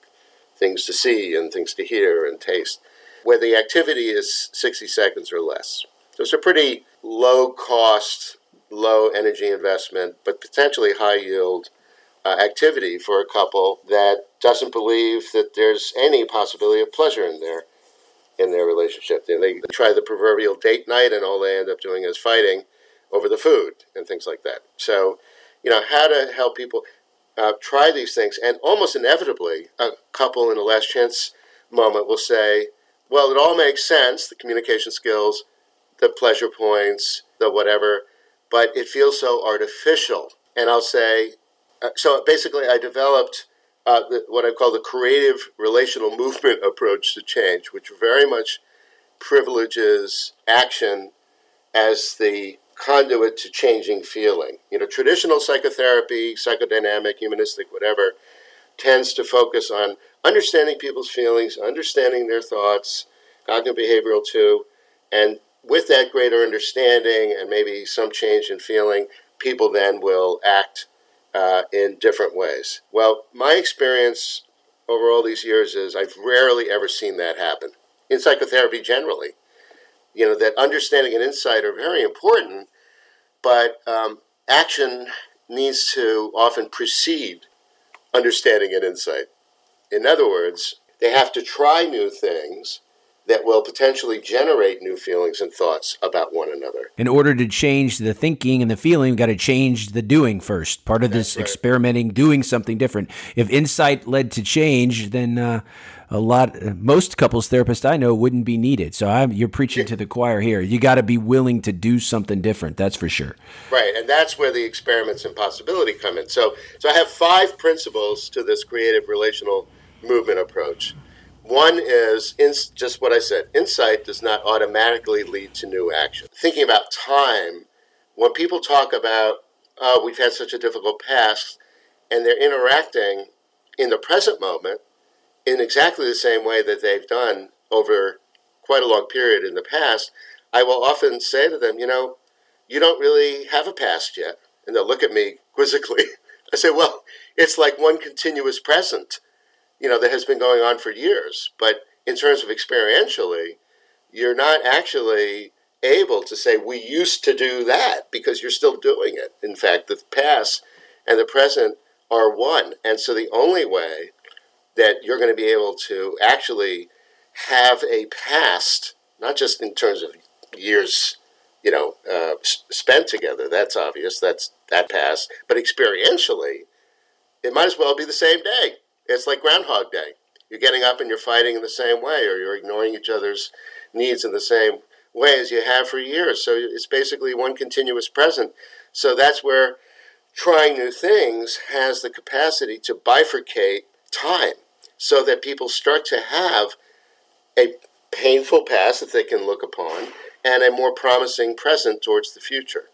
S2: things to see and things to hear and taste, where the activity is 60 seconds or less. So it's a pretty low cost low energy investment, but potentially high yield uh, activity for a couple that doesn't believe that there's any possibility of pleasure in their in their relationship. They, they try the proverbial date night, and all they end up doing is fighting over the food and things like that. So, you know, how to help people uh, try these things, and almost inevitably, a couple in a last chance moment will say, "Well, it all makes sense. The communication skills, the pleasure points, the whatever." but it feels so artificial. And I'll say, uh, so basically, I developed uh, what I call the creative relational movement approach to change, which very much privileges action as the conduit to changing feeling. You know, traditional psychotherapy, psychodynamic, humanistic, whatever, tends to focus on understanding people's feelings, understanding their thoughts, cognitive behavioral too, and with that greater understanding and maybe some change in feeling, people then will act uh, in different ways. Well, my experience over all these years is I've rarely ever seen that happen in psychotherapy generally. You know, that understanding and insight are very important, but um, action needs to often precede understanding and insight. In other words, they have to try new things that will potentially generate new feelings and thoughts about one another.
S1: In order to change the thinking and the feeling, we've got to change the doing first. Part of this right. experimenting, doing something different. If insight led to change, then uh, a lot, most couples therapists I know wouldn't be needed. So I'm, you're preaching to the choir here. You got to be willing to do something different. That's for sure.
S2: Right, and that's where the experiments and possibility come in. So, so I have five principles to this creative relational movement approach. One is just what I said insight does not automatically lead to new action. Thinking about time, when people talk about, oh, we've had such a difficult past, and they're interacting in the present moment in exactly the same way that they've done over quite a long period in the past, I will often say to them, you know, you don't really have a past yet. And they'll look at me quizzically. I say, well, it's like one continuous present you know, that has been going on for years. But in terms of experientially, you're not actually able to say, we used to do that because you're still doing it. In fact, the past and the present are one. And so the only way that you're going to be able to actually have a past, not just in terms of years, you know, uh, spent together, that's obvious, that's that past, but experientially, it might as well be the same day. It's like Groundhog Day. You're getting up and you're fighting in the same way, or you're ignoring each other's needs in the same way as you have for years. So it's basically one continuous present. So that's where trying new things has the capacity to bifurcate time so that people start to have a painful past that they can look upon and a more promising present towards the future.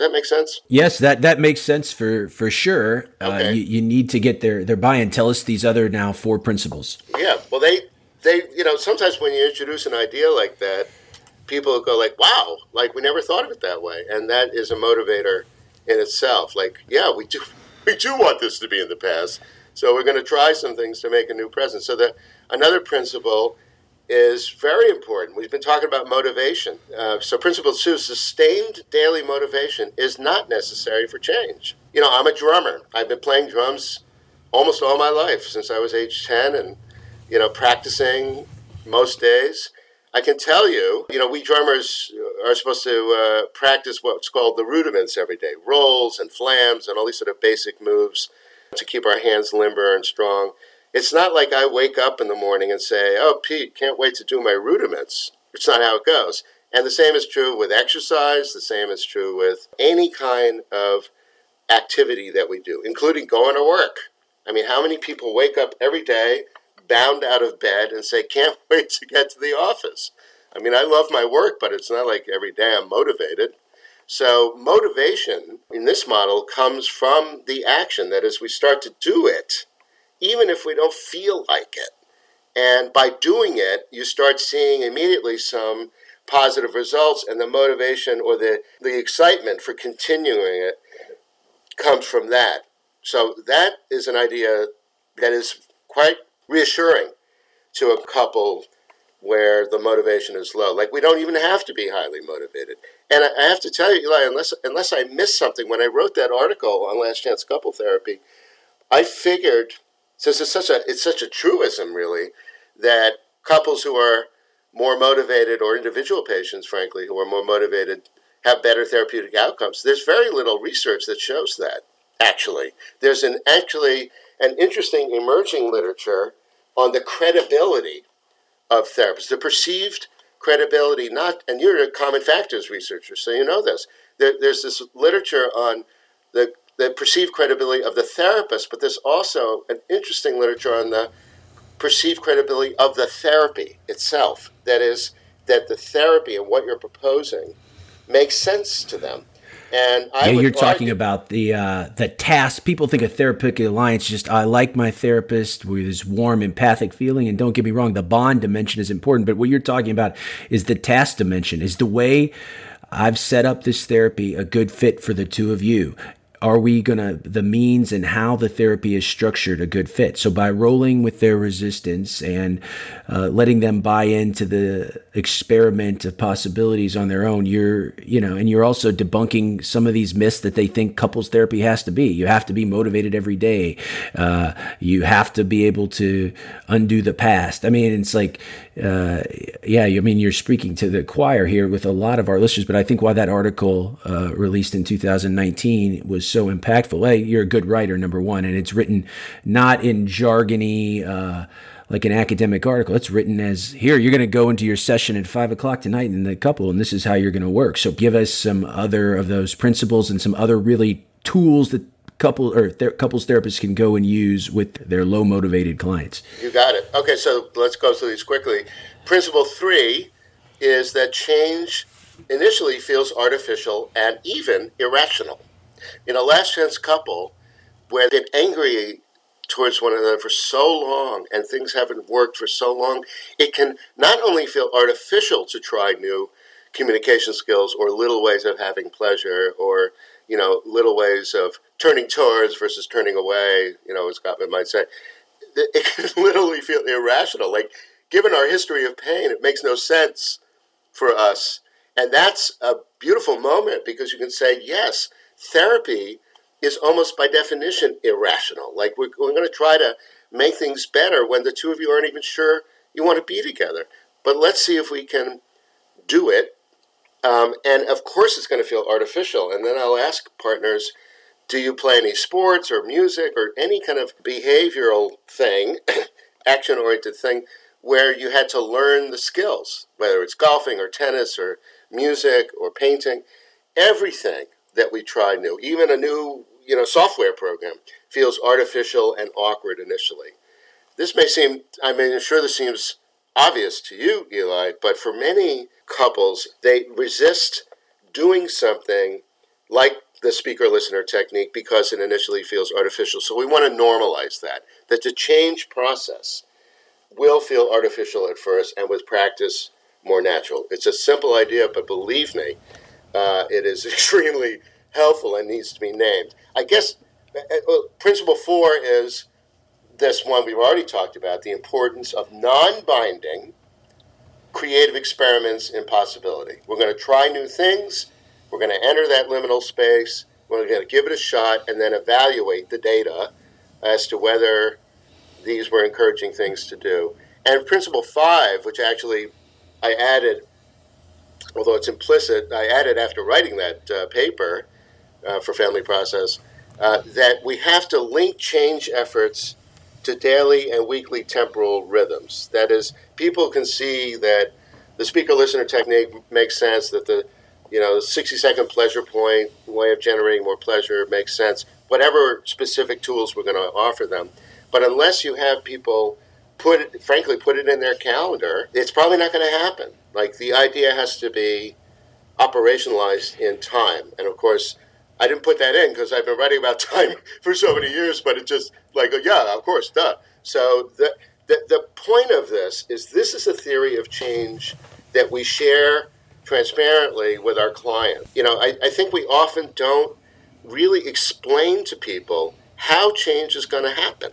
S2: Does that make sense?
S1: Yes, that that makes sense for for sure. Uh, okay. Uh, you, you need to get their their buy-in. Tell us these other now four principles.
S2: Yeah, well, they they you know sometimes when you introduce an idea like that, people go like, "Wow!" Like we never thought of it that way, and that is a motivator in itself. Like, yeah, we do we do want this to be in the past, so we're going to try some things to make a new present. So the another principle is very important. We've been talking about motivation. Uh, so, principle two sustained daily motivation is not necessary for change. You know, I'm a drummer. I've been playing drums almost all my life since I was age 10 and, you know, practicing most days. I can tell you, you know, we drummers are supposed to uh, practice what's called the rudiments every day rolls and flams and all these sort of basic moves to keep our hands limber and strong. It's not like I wake up in the morning and say, Oh, Pete, can't wait to do my rudiments. It's not how it goes. And the same is true with exercise, the same is true with any kind of activity that we do, including going to work. I mean, how many people wake up every day, bound out of bed, and say, Can't wait to get to the office? I mean, I love my work, but it's not like every day I'm motivated. So, motivation in this model comes from the action. That is, we start to do it even if we don't feel like it. And by doing it, you start seeing immediately some positive results, and the motivation or the, the excitement for continuing it comes from that. So, that is an idea that is quite reassuring to a couple where the motivation is low. Like, we don't even have to be highly motivated. And I have to tell you, Eli, unless, unless I missed something, when I wrote that article on Last Chance Couple Therapy, I figured so it's such a it's such a truism, really, that couples who are more motivated, or individual patients, frankly, who are more motivated, have better therapeutic outcomes. There's very little research that shows that. Actually, there's an actually an interesting emerging literature on the credibility of therapists, the perceived credibility, not, and you're a common factors researcher, so you know this. There, there's this literature on the the perceived credibility of the therapist, but there's also an interesting literature on the perceived credibility of the therapy itself. That is, that the therapy and what you're proposing makes sense to them. And I
S1: yeah, you're talking argue, about the uh, the task. People think a therapeutic alliance just I like my therapist with this warm, empathic feeling. And don't get me wrong, the bond dimension is important. But what you're talking about is the task dimension. Is the way I've set up this therapy a good fit for the two of you? Are we going to the means and how the therapy is structured a good fit? So by rolling with their resistance and uh, letting them buy into the experiment of possibilities on their own you're you know and you're also debunking some of these myths that they think couples therapy has to be. You have to be motivated every day. Uh, you have to be able to undo the past. I mean it's like uh, yeah i mean you're speaking to the choir here with a lot of our listeners but i think why that article uh, released in 2019 was so impactful hey you're a good writer number one and it's written not in jargony uh, like an academic article. It's written as here, you're going to go into your session at five o'clock tonight in the couple, and this is how you're going to work. So give us some other of those principles and some other really tools that couple or couples therapists can go and use with their low motivated clients.
S2: You got it. Okay, so let's go through these quickly. Principle three is that change initially feels artificial and even irrational. In a last chance couple, where they've been angry towards one another for so long and things haven't worked for so long, it can not only feel artificial to try new communication skills or little ways of having pleasure or you know little ways of turning towards versus turning away you know as gottman might say it can literally feel irrational like given our history of pain it makes no sense for us and that's a beautiful moment because you can say yes therapy is almost by definition irrational. Like we're, we're going to try to make things better when the two of you aren't even sure you want to be together. But let's see if we can do it. Um, and of course, it's going to feel artificial. And then I'll ask partners, do you play any sports or music or any kind of behavioral thing, action oriented thing, where you had to learn the skills, whether it's golfing or tennis or music or painting, everything that we try new, even a new you know software program, feels artificial and awkward initially. This may seem, I mean, I'm sure this seems obvious to you, Eli, but for many couples, they resist doing something like the speaker listener technique because it initially feels artificial. So we want to normalize that, that the change process will feel artificial at first and with practice more natural. It's a simple idea, but believe me, uh, it is extremely helpful and needs to be named. I guess uh, uh principle four is this one we've already talked about the importance of non binding creative experiments in possibility. We're going to try new things, we're going to enter that liminal space, we're going to give it a shot, and then evaluate the data as to whether these were encouraging things to do. And principle five, which actually I added, although it's implicit, I added after writing that uh, paper uh, for Family Process, uh, that we have to link change efforts to daily and weekly temporal rhythms. That is, people can see that the speaker listener technique makes sense, that the you know, the 60 second pleasure point way of generating more pleasure makes sense. Whatever specific tools we're going to offer them. But unless you have people put it, frankly, put it in their calendar, it's probably not going to happen. Like the idea has to be operationalized in time. And of course, I didn't put that in because I've been writing about time for so many years, but it just like, uh, yeah, of course, duh. So the, the, the point of this is this is a theory of change that we share transparently with our client. You know, I, I think we often don't really explain to people how change is going to happen.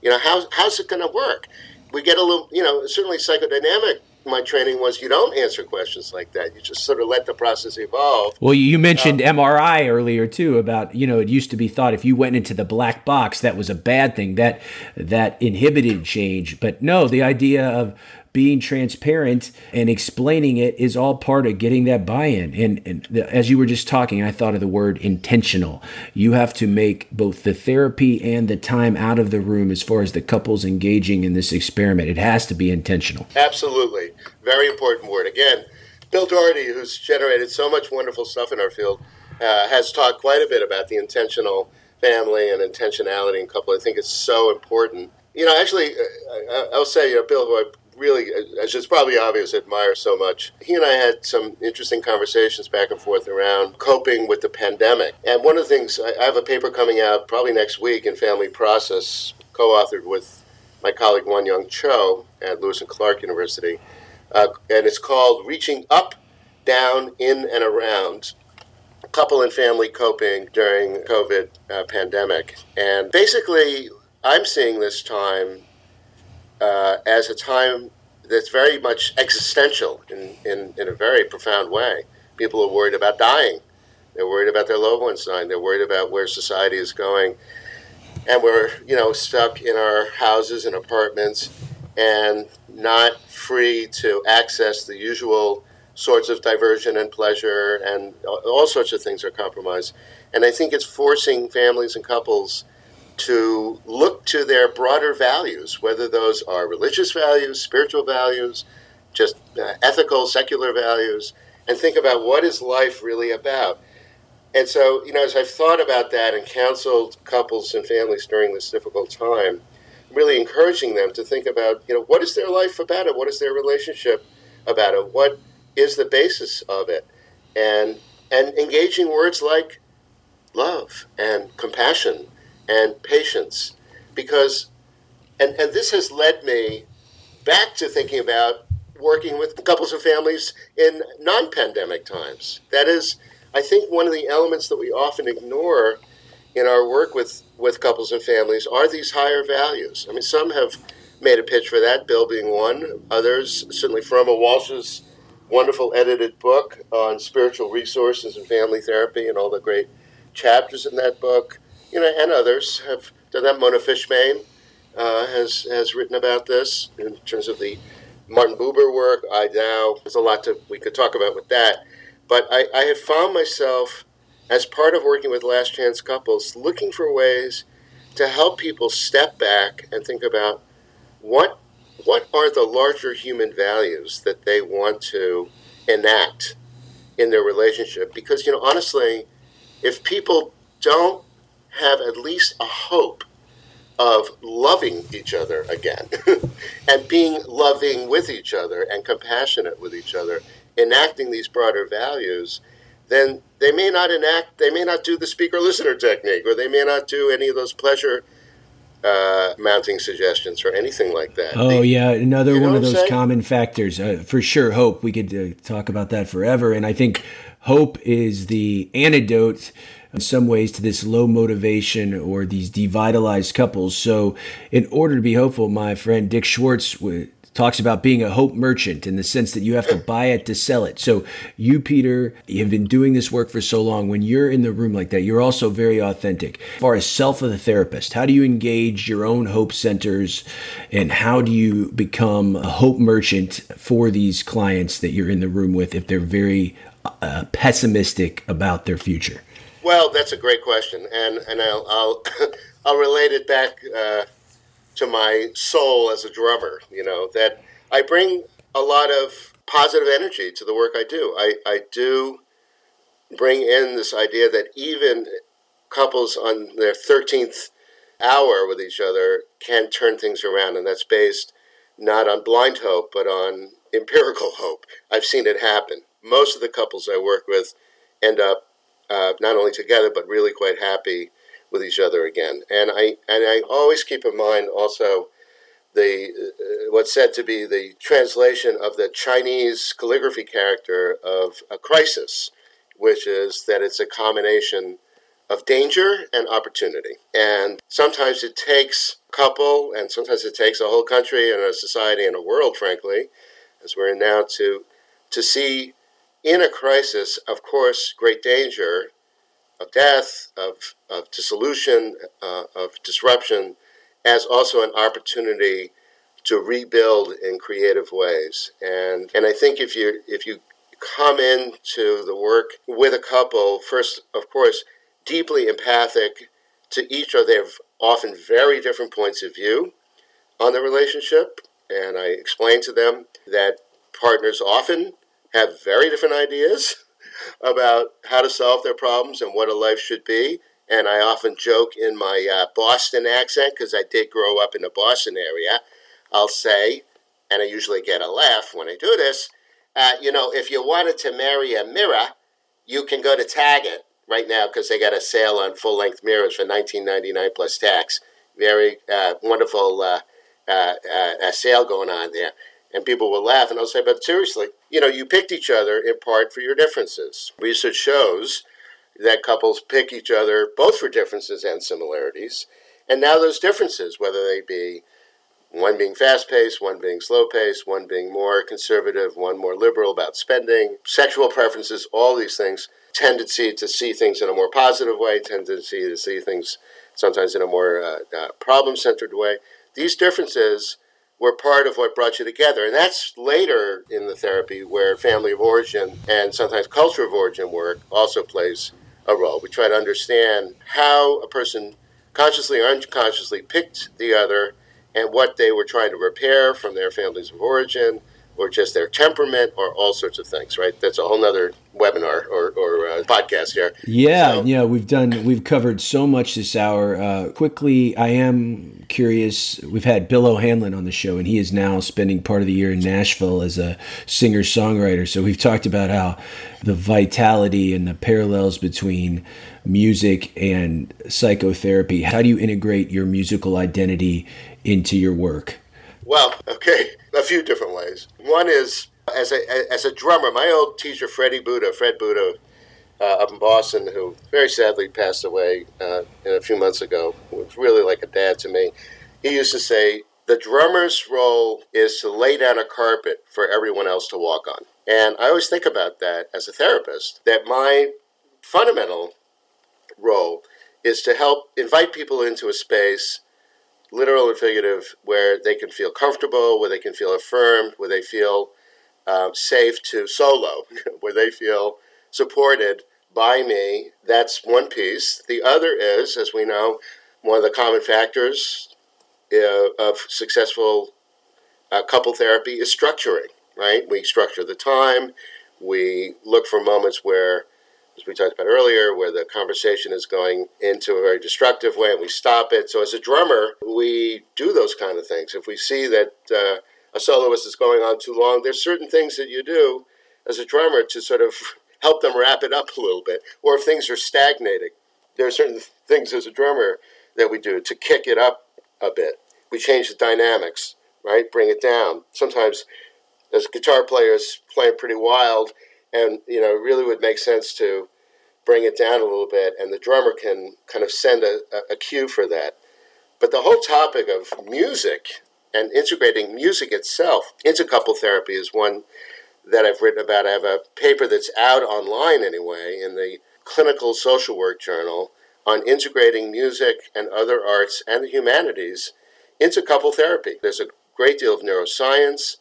S2: You know, how, how's it going to work? We get a little, you know, certainly psychodynamic my training was you don't answer questions like that. You just sort of let the process evolve.
S1: Well, you mentioned um, MRI earlier too about you know it used to be thought if you went into the black box that was a bad thing that that inhibited change. But no, the idea of being transparent and explaining it is all part of getting that buy-in. And, and the, as you were just talking, I thought of the word intentional. You have to make both the therapy and the time out of the room as far as the couples engaging in this experiment. It has to be intentional.
S2: Absolutely. Very important word. Again, Bill Doherty, who's generated so much wonderful stuff in our field, uh, has talked quite a bit about the intentional family and intentionality in couple. I think it's so important. You know, actually, uh, I'll say, you know, Bill, who I really, as it's probably obvious, admire so much. He and I had some interesting conversations back and forth around coping with the pandemic. And one of the things, I have a paper coming out probably next week in Family Process, co authored with my colleague Won Young Cho at Lewis and Clark University. Uh, and it's called Reaching Up, Down, In, and Around couple and family coping during COVID uh, pandemic. And basically, I'm seeing this time uh, as a time that's very much existential in, in, in a very profound way. People are worried about dying. They're worried about their loved ones dying. They're worried about where society is going. And we're, you know, stuck in our houses and apartments and not free to access the usual sorts of diversion and pleasure and all sorts of things are compromised. And I think it's forcing families and couples to look to their broader values, whether those are religious values, spiritual values, just uh, ethical, secular values, and think about what is life really about. And so, you know, as I've thought about that and counseled couples and families during this difficult time, really encouraging them to think about, you know, what is their life about it? What is their relationship about it? What is the basis of it? And and engaging words like love and compassion and patience. Because and, and this has led me back to thinking about working with couples and families in non-pandemic times. That is i think one of the elements that we often ignore in our work with, with couples and families are these higher values. I mean some have made a pitch for that bill being one. Others certainly Froma Walsh's wonderful edited book on spiritual resources and family therapy and all the great chapters in that book you know, and others have done that. Mona Fishbane uh, has has written about this in terms of the Martin Buber work. I now there's a lot to we could talk about with that, but I, I have found myself as part of working with last chance couples, looking for ways to help people step back and think about what what are the larger human values that they want to enact in their relationship because you know honestly if people don't have at least a hope of loving each other again and being loving with each other and compassionate with each other enacting these broader values then they may not enact they may not do the speaker listener technique or they may not do any of those pleasure uh, mounting suggestions or anything like that.
S1: Oh the, yeah, another one of those saying? common factors uh, for sure. Hope we could uh, talk about that forever, and I think hope is the antidote in some ways to this low motivation or these devitalized couples. So, in order to be hopeful, my friend Dick Schwartz talks about being a hope merchant in the sense that you have to buy it to sell it. So you, Peter, you have been doing this work for so long. When you're in the room like that, you're also very authentic. As far as self of the therapist, how do you engage your own hope centers and how do you become a hope merchant for these clients that you're in the room with if they're very uh, pessimistic about their future?
S2: Well, that's a great question, and and I'll I'll, I'll relate it back uh, to my soul as a drummer. You know that I bring a lot of positive energy to the work I do. I, I do bring in this idea that even couples on their 13th hour with each other can turn things around, and that's based not on blind hope, but on empirical hope. I've seen it happen. Most of the couples I work with end up uh, not only together, but really quite happy with each other again. And I and I always keep in mind also the uh, what's said to be the translation of the Chinese calligraphy character of a crisis, which is that it's a combination of danger and opportunity. And sometimes it takes a couple, and sometimes it takes a whole country and a society and a world, frankly, as we're in now, to to see in a crisis, of course, great danger of death, of, of dissolution, uh, of disruption, as also an opportunity to rebuild in creative ways. And and I think if you if you come into the work with a couple, first of course, deeply empathic to each other, they have often very different points of view on the relationship. And I explain to them that partners often have very different ideas about how to solve their problems and what a life should be. And I often joke in my uh, Boston accent, because I did grow up in the Boston area, I'll say, and I usually get a laugh when I do this, uh, you know, if you wanted to marry a mirror, you can go to Target right now because they got a sale on full length mirrors for nineteen ninety nine plus tax. Very uh, wonderful uh, uh, uh sale going on there and people will laugh. And I'll say, but seriously, you know, you picked each other in part for your differences. Research shows that couples pick each other both for differences and similarities. And now those differences, whether they be one being fast paced, one being slow paced, one being more conservative, one more liberal about spending, sexual preferences, all these things, tendency to see things in a more positive way, tendency to see things sometimes in a more uh, uh, problem centered way. These differences were part of what brought you together. And that's later in the therapy where family of origin and sometimes culture of origin work also plays a role. We try to understand how a person consciously or unconsciously picked the other and what they were trying to repair from their families of origin or just their temperament or all sorts of things, right? That's a whole nother webinar or, or uh, podcast here.
S1: Yeah, so, yeah, we've done, we've covered so much this hour. Uh, quickly, I am curious. We've had Bill O'Hanlon on the show, and he is now spending part of the year in Nashville as a singer songwriter. So we've talked about how the vitality and the parallels between music and psychotherapy. How do you integrate your musical identity into your work?
S2: Well, okay, a few different ways. One is as a as a drummer. My old teacher, Freddie Buda, Fred Buda, uh, up in Boston, who very sadly passed away uh, a few months ago, was really like a dad to me. He used to say, "The drummer's role is to lay down a carpet for everyone else to walk on." And I always think about that as a therapist. That my fundamental role is to help invite people into a space literal and figurative, where they can feel comfortable, where they can feel affirmed, where they feel um, safe to solo, where they feel supported by me. That's one piece. The other is, as we know, one of the common factors uh, of successful uh, couple therapy is structuring, right? We structure the time. We look for moments where, as we talked about earlier, where the conversation is going into a very destructive way and we stop it. So, as a drummer, we do those kind of things. If we see that uh, a soloist is going on too long, there's certain things that you do as a drummer to sort of help them wrap it up a little bit. Or if things are stagnating, there are certain things as a drummer that we do to kick it up a bit. We change the dynamics, right? Bring it down. Sometimes, as guitar players playing pretty wild, and you know, really would make sense to bring it down a little bit, and the drummer can kind of send a, a, a cue for that. But the whole topic of music and integrating music itself into couple therapy is one that I've written about. I have a paper that's out online anyway in the Clinical Social Work Journal on integrating music and other arts and the humanities into couple therapy. There's a great deal of neuroscience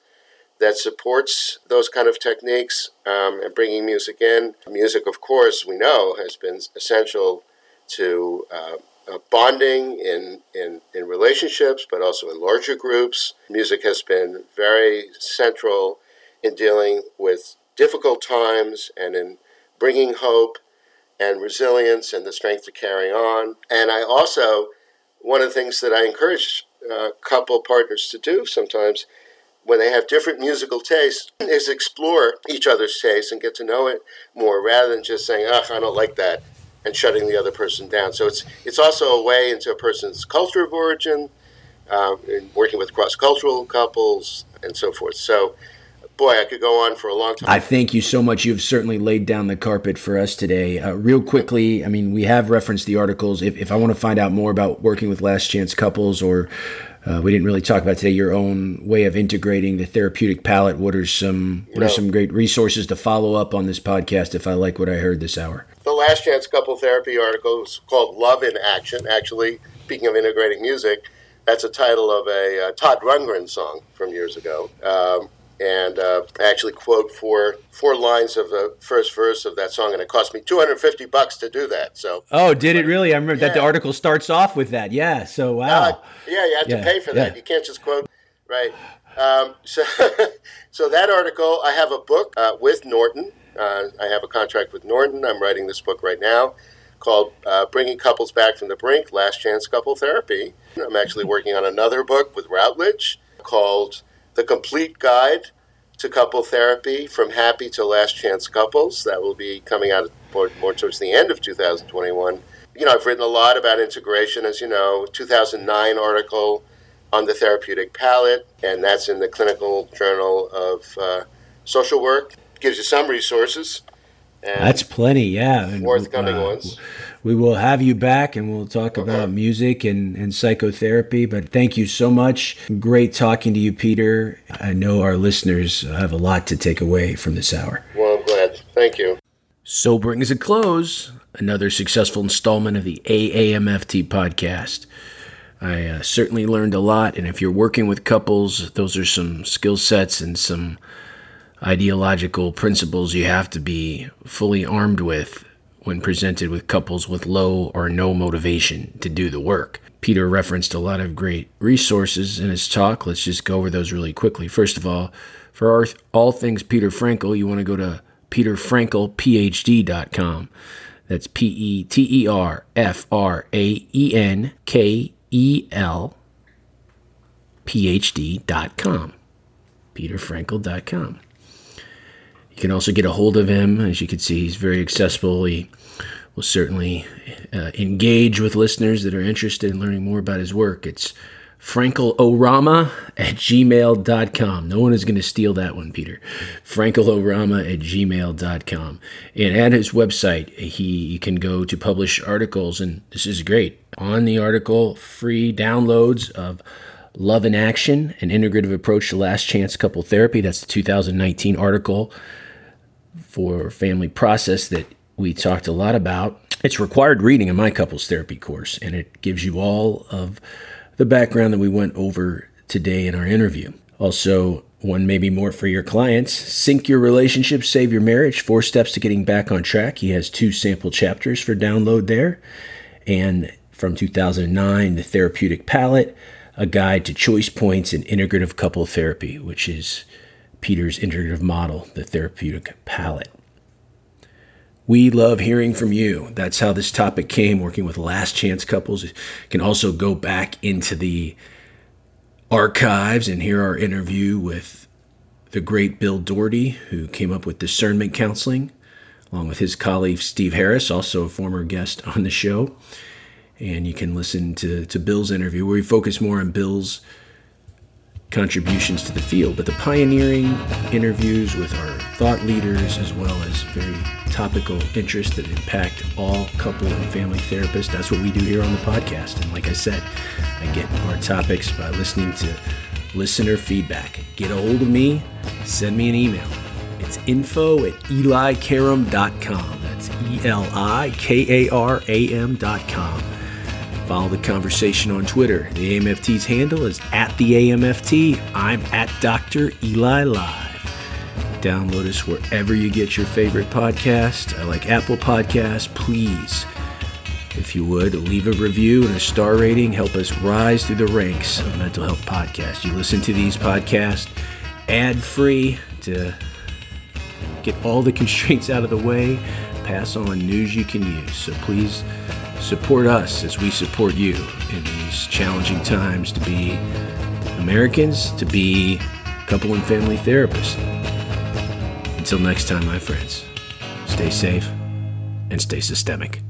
S2: that supports those kind of techniques um, and bringing music in. Music, of course, we know has been essential to uh, uh, bonding in, in, in relationships, but also in larger groups. Music has been very central in dealing with difficult times and in bringing hope and resilience and the strength to carry on. And I also, one of the things that I encourage uh, couple partners to do sometimes when they have different musical tastes is explore each other's tastes and get to know it more rather than just saying, ugh, I don't like that and shutting the other person down. So it's it's also a way into a person's culture of origin, uh, working with cross cultural couples and so forth. So boy, I could go on for a long time.
S1: I thank you so much. You've certainly laid down the carpet for us today. Uh, real quickly, I mean, we have referenced the articles. If, if I want to find out more about working with last chance couples or uh, we didn't really talk about today your own way of integrating the therapeutic palette. What are some what are some great resources to follow up on this podcast if I like what I heard this hour?
S2: The Last Chance Couple Therapy article is called "Love in Action." Actually, speaking of integrating music, that's a title of a uh, Todd Rundgren song from years ago. Um, and uh, I actually quote four four lines of the first verse of that song, and it cost me two hundred fifty bucks to do that. So
S1: oh, did it really? I remember yeah. that the article starts off with that. Yeah. So wow. Uh,
S2: yeah, you have yeah. to pay for that. Yeah. You can't just quote right. Um, so so that article, I have a book uh, with Norton. Uh, I have a contract with Norton. I'm writing this book right now called uh, Bringing Couples Back from the Brink Last Chance Couple Therapy. I'm actually working on another book with Routledge called the complete guide to couple therapy from happy to last chance couples. That will be coming out more, more towards the end of 2021. You know, I've written a lot about integration, as you know, 2009 article on the therapeutic palette, and that's in the Clinical Journal of uh, Social Work. Gives you some resources.
S1: That's plenty, yeah.
S2: Forthcoming uh, ones
S1: we will have you back and we'll talk okay. about music and, and psychotherapy. But thank you so much. Great talking to you, Peter. I know our listeners have a lot to take away from this hour.
S2: Well, I'm glad. Thank you.
S1: So brings a close another successful installment of the AAMFT podcast. I uh, certainly learned a lot, and if you're working with couples, those are some skill sets and some ideological principles you have to be fully armed with when presented with couples with low or no motivation to do the work. Peter referenced a lot of great resources in his talk. Let's just go over those really quickly. First of all, for all things Peter Fraenkel, you want to go to peterfraenkelphd.com. That's P E T E R F R A E N K E L PhD.com. peterfraenkel.com. Can also get a hold of him. As you can see, he's very accessible. He will certainly uh, engage with listeners that are interested in learning more about his work. It's fraenkelorama at gmail.com. No one is going to steal that one, Peter. fraenkelorama at gmail.com. And at his website, he can go to publish articles, and this is great. On the article, free downloads of Love in Action, an integrative approach to last chance couple therapy. That's the 2019 article for family process that we talked a lot about. It's required reading in my couples therapy course, and it gives you all of the background that we went over today in our interview. Also, one maybe more for your clients. Sync your relationship, save your marriage. Four steps to getting back on track. He has two sample chapters for download there. And from 2009, The Therapeutic Palette, a guide to choice points in integrative couple therapy, which is Peter's integrative model, the therapeutic palette. We love hearing from you. That's how this topic came, working with last chance couples. You can also go back into the archives and hear our interview with the great Bill Doherty, who came up with discernment counseling, along with his colleague Steve Harris, also a former guest on the show. And you can listen to, to Bill's interview where we focus more on Bill's contributions to the field, but the pioneering interviews with our thought leaders, as well as very topical interests that impact all couple and family therapists. That's what we do here on the podcast. And like I said, I get our topics by listening to listener feedback. Get a hold of me, send me an email. It's info at elikaram.com. That's E L I K A R A M.com. Follow the conversation on Twitter. The AMFT's handle is at the AMFT. I'm at Dr. Eli Live. Download us wherever you get your favorite podcast. I like Apple Podcasts. Please, if you would, leave a review and a star rating. Help us rise through the ranks of mental health podcasts. You listen to these podcasts ad free to get all the constraints out of the way, pass on news you can use. So please support us as we support you in these challenging times to be Americans, to be couple and family therapists. Until next time, my friends, stay safe and stay systemic.